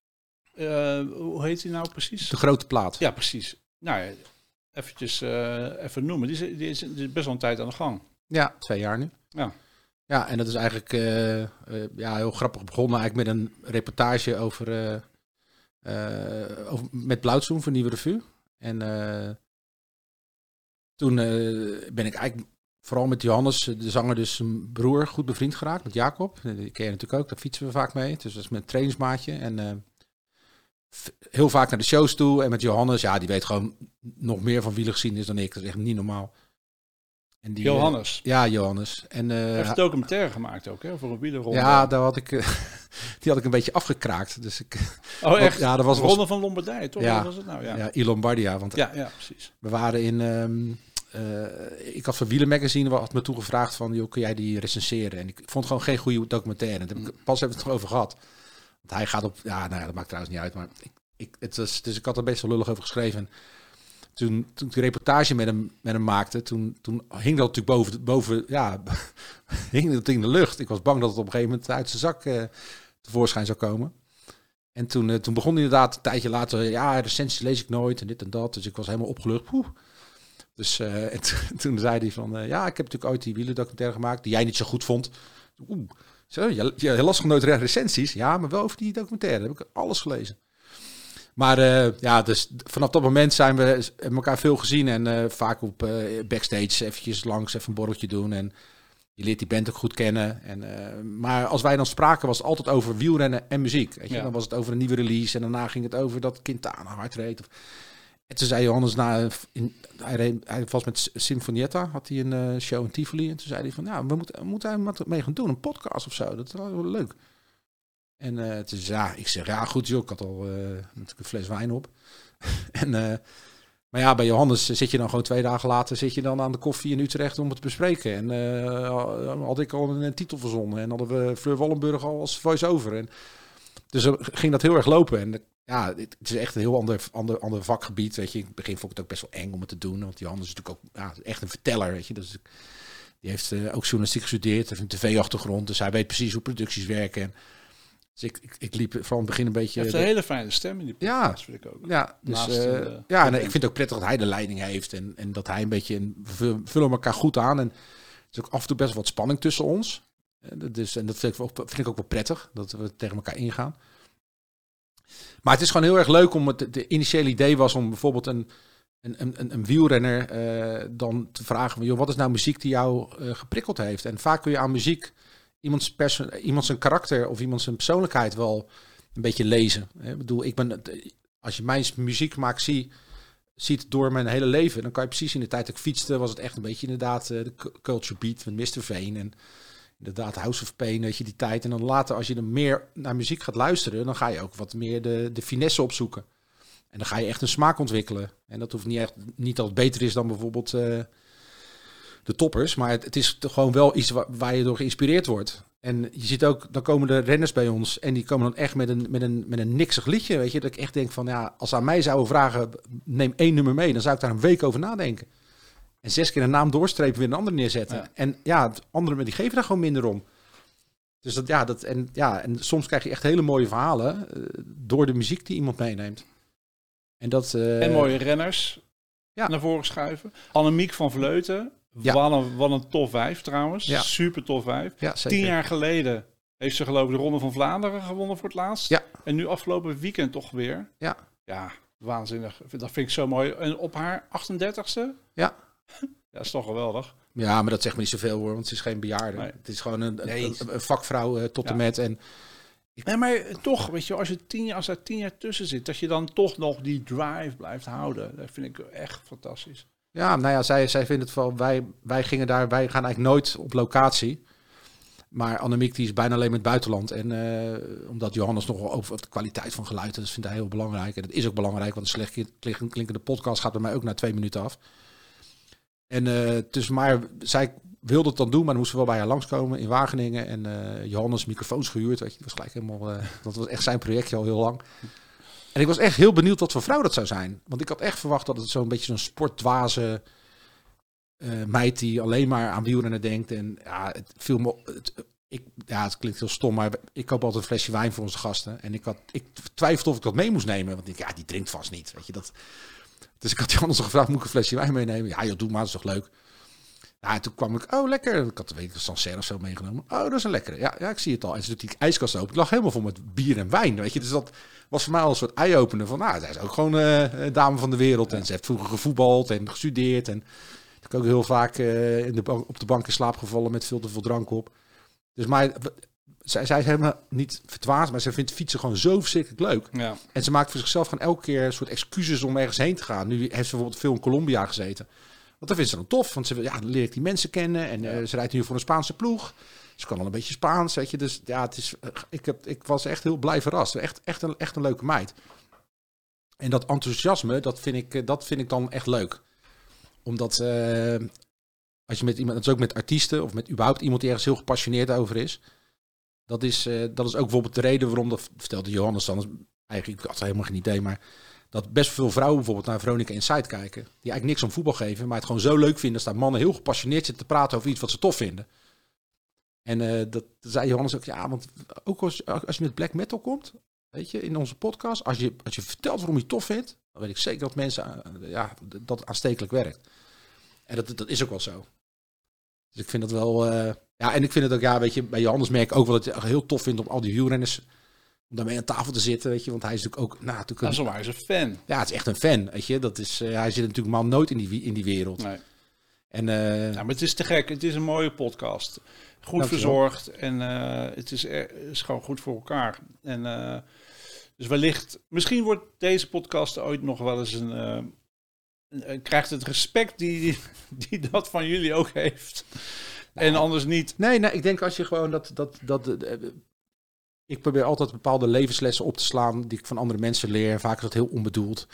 Speaker 1: eh, hoe heet die nou precies?
Speaker 2: de grote plaat.
Speaker 1: Ja, precies. Nou ja, eventjes eh, even noemen. Die is, die, is, die is best wel een tijd aan de gang.
Speaker 2: Ja, twee jaar nu.
Speaker 1: Ja.
Speaker 2: Ja, en dat is eigenlijk eh, eh, ja, heel grappig begonnen eigenlijk met een reportage over, eh, eh, over met Blauwtsoen van Nieuwe Revue. En eh, toen eh, ben ik eigenlijk vooral met Johannes, de zanger, dus zijn broer, goed bevriend geraakt met Jacob. Eh, Die ken je natuurlijk ook, daar fietsen we vaak mee. Dus dat is mijn trainingsmaatje. En eh, heel vaak naar de shows toe. En met Johannes, ja, die weet gewoon nog meer van wielergeschiedenis dan ik. Dat is echt niet normaal. En die, eh,
Speaker 1: Johannes.
Speaker 2: ja, Johannes. En, eh,
Speaker 1: Hij heeft een documentaire gemaakt ook, hè, voor een wielerronde.
Speaker 2: ja, daar had ik, eh, (laughs) die had ik een beetje afgekraakt. Dus ik, (laughs)
Speaker 1: oh (laughs) echt?
Speaker 2: Ja, dat was, was
Speaker 1: Ronde van Lombardije, toch?
Speaker 2: Ja.
Speaker 1: Wat was het nou? Ja,
Speaker 2: ja.
Speaker 1: ja.
Speaker 2: Elon Bardia. Want
Speaker 1: ja, precies.
Speaker 2: we waren in, ehm, eh, ik had voor Wieler Magazine had me toegevraagd van, joh, kun jij die recenseren? En ik, ik vond gewoon geen goede documentaire. Heb ik, pas hebben we het erover gehad. Want hij gaat op, ja, nou ja, dat maakt trouwens niet uit, maar ik, ik, het was, dus ik had er best wel lullig over geschreven. Toen, toen ik de reportage met hem, met hem maakte, toen, toen hing dat natuurlijk boven, boven ja, (laughs) hing dat in de lucht. Ik was bang dat het op een gegeven moment uit zijn zak eh, tevoorschijn zou komen. En toen, eh, toen begon inderdaad een tijdje later, ja, recensies lees ik nooit en dit en dat. Dus ik was helemaal opgelucht. Poeh. Dus eh, (laughs) en toen- zei hij van, eh, ja, ik heb natuurlijk ooit die wielendocumentaire gemaakt, die jij niet zo goed vond. Oeh, zo, je, je, je las gewoon nooit recensies? Ja, maar wel over die documentaire, heb ik alles gelezen. Maar ja, dus vanaf dat moment zijn we elkaar veel gezien en vaak op backstage eventjes langs even een borreltje doen en je leert die band ook goed kennen. En, eh, maar als wij dan spraken was het altijd over wielrennen en muziek. Weet je?
Speaker 1: Ja.
Speaker 2: Dan was het over een nieuwe release en daarna ging het over dat Quintana hard reed. Of, en toen zei Johannes, na, in, hij, reed, hij was met Sinfonietta, had hij een eh, show in Tivoli. En toen zei hij van, ja, we moeten, we moeten wat mee gaan doen, een podcast of zo. Dat is wel leuk. En eh toen zei ja, ik zeg, ja goed joh, ik had al natuurlijk een fles wijn op. (laughs) en, maar ja, bij Johannes zit je dan gewoon twee dagen later zit je dan aan de koffie in Utrecht om het te bespreken. En eh, had ik al een, titel verzonnen en hadden we Fleur Wallenburg al als voice-over. En, dus ging dat heel erg lopen. En ja, het het is echt een heel ander, ander, ander vakgebied. Weet je, in het begin vond ik het ook best wel eng om het te doen. Want Johannes is natuurlijk ook ja, echt een verteller. Weet je, dus die heeft eh, ook journalistiek gestudeerd, heeft een tv-achtergrond. Dus hij weet precies hoe producties werken. En, dus ik, ik, ik liep van het begin een beetje...
Speaker 1: Heeft een hele fijne stem in die
Speaker 2: Ja.
Speaker 1: podcast, vind ik ook.
Speaker 2: Ja, dus, eh,
Speaker 1: eh,
Speaker 2: ja en
Speaker 1: de
Speaker 2: ik vind het ook prettig dat hij de leiding heeft en, en dat hij een beetje, een, we vul- vullen elkaar goed aan en er is ook af en toe best wel wat spanning tussen ons. Eh, dat is, en dat vind ik, ook, vind ik ook wel prettig, dat we tegen elkaar ingaan. Maar het is gewoon heel erg leuk om het, de initiële idee was om bijvoorbeeld een, een, een, een wielrenner eh, dan te vragen, van, joh, wat is nou muziek die jou eh, geprikkeld heeft? En vaak kun je aan muziek iemands, perso- iemand zijn karakter of iemand zijn persoonlijkheid wel een beetje lezen. Ik bedoel, ik ben, als je mijn muziek maakt, zie, ziet door mijn hele leven, dan kan je precies in de tijd dat ik fietste, was het echt een beetje inderdaad eh, de cu- culture beat van Mr. Veen en inderdaad House of Pain, weet je, die tijd. En dan later, als je er meer naar muziek gaat luisteren, dan ga je ook wat meer de, de finesse opzoeken. En dan ga je echt een smaak ontwikkelen. En dat hoeft niet echt niet dat het beter is dan bijvoorbeeld eh, de toppers, maar het, het is gewoon wel iets waar, waar je door geïnspireerd wordt. En je ziet ook, dan komen de renners bij ons en die komen dan echt met een, met een, met een niksig liedje, weet je. Dat ik echt denk van, ja, als ze aan mij zouden vragen, neem één nummer mee, dan zou ik daar een week over nadenken. En zes keer een naam doorstrepen, weer een andere neerzetten.
Speaker 1: Ja.
Speaker 2: En ja, het andere, die geven daar gewoon minder om. Dus dat, ja, dat, en, ja, en soms krijg je echt hele mooie verhalen eh, door de muziek die iemand meeneemt. En dat... eh,
Speaker 1: En mooie renners
Speaker 2: ja.
Speaker 1: naar voren schuiven. Annemiek van Vleuten.
Speaker 2: Ja.
Speaker 1: Wat, een, wat een top 5 trouwens.
Speaker 2: Ja.
Speaker 1: Super top 5.
Speaker 2: Ja.
Speaker 1: Tien jaar geleden heeft ze geloof ik de Ronde van Vlaanderen gewonnen voor het laatst.
Speaker 2: Ja.
Speaker 1: En nu afgelopen weekend toch weer.
Speaker 2: Ja.
Speaker 1: Ja, waanzinnig. Dat vind ik zo mooi. En op haar 38ste?
Speaker 2: Ja. (laughs)
Speaker 1: Ja, dat is toch geweldig.
Speaker 2: Ja, maar dat zegt me niet zoveel hoor, want ze is geen bejaarde.
Speaker 1: Nee.
Speaker 2: Het is gewoon een, een-
Speaker 1: Nee.
Speaker 2: een, een vakvrouw eh, tot
Speaker 1: Ja.
Speaker 2: en met. En
Speaker 1: Nee, maar toch, weet je, als, je tien, jaar- als er tien jaar tussen zit, dat je dan toch nog die drive blijft houden. Dat vind ik echt fantastisch.
Speaker 2: Ja, nou ja, zij, zij vindt het wel. Wij, wij gingen daar, wij gaan eigenlijk nooit op locatie. Maar Annemiek die is bijna alleen met het buitenland. En eh, omdat Johannes nogal over de kwaliteit van geluid, dat vindt hij heel belangrijk. En dat is ook belangrijk, want een slecht klink- klinkende podcast gaat bij mij ook na twee minuten af. En eh dus maar zij wilde het dan doen, maar dan moesten we wel bij haar langskomen in Wageningen. En eh, Johannes microfoons gehuurd, weet je, was gelijk helemaal, dat was echt zijn projectje al heel lang. En ik was echt heel benieuwd wat voor vrouw dat zou zijn. Want ik had echt verwacht dat het zo'n beetje zo'n sportdwaze eh, meid die alleen maar aan wielrennen denkt. En ja, het viel me... Ik, ja, het klinkt heel stom, maar ik koop altijd een flesje wijn voor onze gasten. En ik, had, ik twijfelde of ik dat mee moest nemen. Want ik ja, die drinkt vast niet, weet je. Dat, dus ik had die anders gevraagd, moet ik een flesje wijn meenemen? Ja, joh, doe maar, is toch leuk. Ja, en toen kwam ik, oh lekker. Ik had weet ik, Sancerre of zo meegenomen. Oh, dat is een lekkere. Ja, ja, ik zie het al. En ze doet die ijskast open. Ik lag helemaal vol met bier en wijn, weet je. Dus dat was voor mij al een soort eye-opener van, nou, zij is ook gewoon een dame van de wereld. En ze heeft vroeger gevoetbald en gestudeerd. En ik ook heel vaak eh, in de op de bank in slaap gevallen met veel te veel drank op. Dus maar, zij, zij is helemaal niet verdwaasd, maar ze vindt fietsen gewoon zo verschrikkelijk leuk.
Speaker 1: Ja.
Speaker 2: En ze maakt voor zichzelf gewoon elke keer een soort excuses om ergens heen te gaan. Nu heeft ze bijvoorbeeld veel in Colombia gezeten. Want dat vindt ze dan tof, want ze wil, ja, dan leer ik die mensen kennen. En eh, ze rijdt nu voor een Spaanse ploeg. Ze kan al een beetje Spaans, weet je. Dus ja, het is, eh, ik, heb, ik was echt heel blij verrast. Echt, echt, een, echt een leuke meid. En dat enthousiasme, dat vind ik, eh, dat vind ik dan echt leuk. Omdat als je met iemand, dat is ook met artiesten of met überhaupt iemand die ergens heel gepassioneerd over is. Dat is, dat is ook bijvoorbeeld de reden waarom, dat vertelde Johannes dan, eigenlijk, ik had helemaal geen idee, maar dat best veel vrouwen bijvoorbeeld naar Veronica Inside kijken. Die eigenlijk niks om voetbal geven, maar het gewoon zo leuk vinden. Dat daar mannen heel gepassioneerd zitten te praten over iets wat ze tof vinden. En eh, dat zei Johannes ook, ja, want ook als, als je met black metal komt, weet je, in onze podcast, als je, als je vertelt waarom je tof vindt, dan weet ik zeker dat mensen, eh, ja, dat aanstekelijk werkt. En dat, dat is ook wel zo. Dus ik vind dat wel, eh, ja, en ik vind het ook, ja, weet je, bij Johannes merk ik ook wel dat hij heel tof vindt om al die wielrenners, om daarmee aan tafel te zitten, weet je, want hij is natuurlijk ook, nou, natuurlijk
Speaker 1: Dat
Speaker 2: een,
Speaker 1: is waar, hij is een fan.
Speaker 2: ja, het is echt een fan, weet je. Dat is, eh, hij zit natuurlijk man nooit in die, in die wereld.
Speaker 1: Nee.
Speaker 2: En eh,
Speaker 1: Ja, maar het is te gek. Het is een mooie podcast. Goed verzorgd en eh, het is, er- is gewoon goed voor elkaar. En dus wellicht, misschien wordt deze podcast ooit nog wel eens een. een- krijgt het respect die, die, dat van jullie ook heeft. en anders niet.
Speaker 2: nee, nee, ik denk als je gewoon dat... dat, dat ik probeer altijd bepaalde levenslessen op te slaan die ik van andere mensen leer. Vaak is dat heel onbedoeld.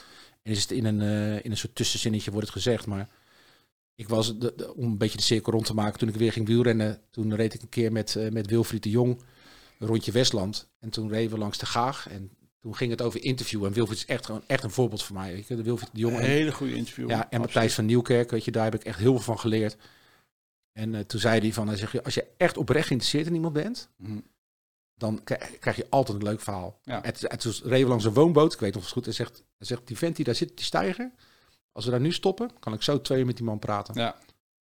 Speaker 2: En is het in een, eh, in een soort tussenzinnetje wordt het gezegd, maar... Ik was, de, de- om een beetje de cirkel rond te maken, toen ik weer ging wielrennen, toen reed ik een keer met, eh, met Wilfried de Jong een rondje Westland. En toen reden we langs de Gaag. En toen ging het over interview. En Wilfried is echt, gewoon echt een voorbeeld voor mij. Weet je? De Wilfried de Jong.
Speaker 1: Een
Speaker 2: en-
Speaker 1: hele goede interview.
Speaker 2: Ja, en Matthijs van Nieuwkerk, weet je, daar heb ik echt heel veel van geleerd. En eh, toen zei hij van, hij zegt, als je echt oprecht geïnteresseerd in iemand bent,
Speaker 1: Mhm.
Speaker 2: Dan krijg, je altijd een leuk verhaal.
Speaker 1: Ja.
Speaker 2: En, toen- en toen reden langs een woonboot, ik weet nog eens goed, hij zegt, zegt, die vent die daar zit, die stijger, als we daar nu stoppen, kan ik zo twee uur met die man praten.
Speaker 1: Ja.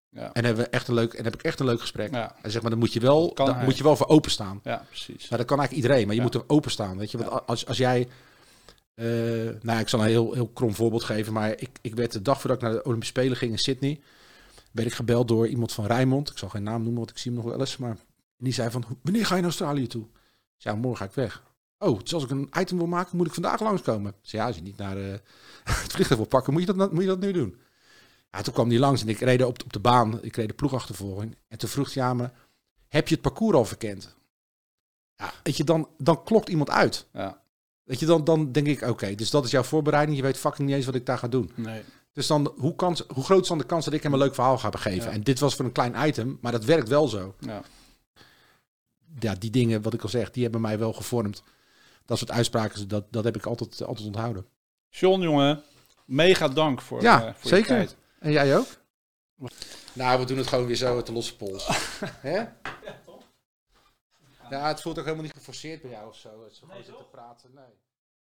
Speaker 1: Ja.
Speaker 2: En hebben we echt een leuk, en heb ik echt een leuk gesprek.
Speaker 1: Ja.
Speaker 2: Hij zegt, maar dan moet je wel,
Speaker 1: hij.
Speaker 2: moet je wel voor openstaan.
Speaker 1: ja, precies.
Speaker 2: Nou, dat kan eigenlijk iedereen, maar je
Speaker 1: Ja.
Speaker 2: moet er openstaan. Weet je, want als, als jij. eh, nou, ik zal een heel, heel krom voorbeeld geven, maar ik, ik werd de dag voordat ik naar de Olympische Spelen ging in Sydney, werd ik gebeld door iemand van Rijnmond. Ik zal geen naam noemen, want ik zie hem nog wel eens. Maar die zei van, wanneer ga je naar Australië toe? Ja, morgen ga ik weg. Oh, dus als ik een item wil maken, moet ik vandaag langskomen. Zei, ja, als je niet naar eh, (laughs) het vliegtuig wil pakken, moet je, dat, moet je dat nu doen. Ja, toen kwam die langs en ik reed op, op de baan. Ik reed de ploegachtervolging. En toen vroeg hij aan me, heb je het parcours al verkend? Ja, weet je, dan, dan klokt iemand uit.
Speaker 1: Ja.
Speaker 2: Weet je, dan, dan denk ik, oké, dus dat is jouw voorbereiding. Je weet fucking niet eens wat ik daar ga doen.
Speaker 1: Nee.
Speaker 2: Dus dan, hoe, kans, hoe groot is dan de kans dat ik hem een leuk verhaal ga begeven?
Speaker 1: Ja.
Speaker 2: En dit was voor een klein item, maar dat werkt wel zo.
Speaker 1: Ja.
Speaker 2: Ja, die dingen, wat ik al zeg, die hebben mij wel gevormd. Dat soort uitspraken, dat, dat heb ik altijd, altijd onthouden.
Speaker 1: John, jongen, mega dank voor,
Speaker 2: Ja,
Speaker 1: eh, voor
Speaker 2: zeker.
Speaker 1: je tijd.
Speaker 2: En jij ook? Nou, we doen het gewoon weer zo uit de losse pols. (laughs) Hè? Ja, het voelt ook helemaal niet geforceerd bij jou of zo. Het is gewoon zitten praten. Nee.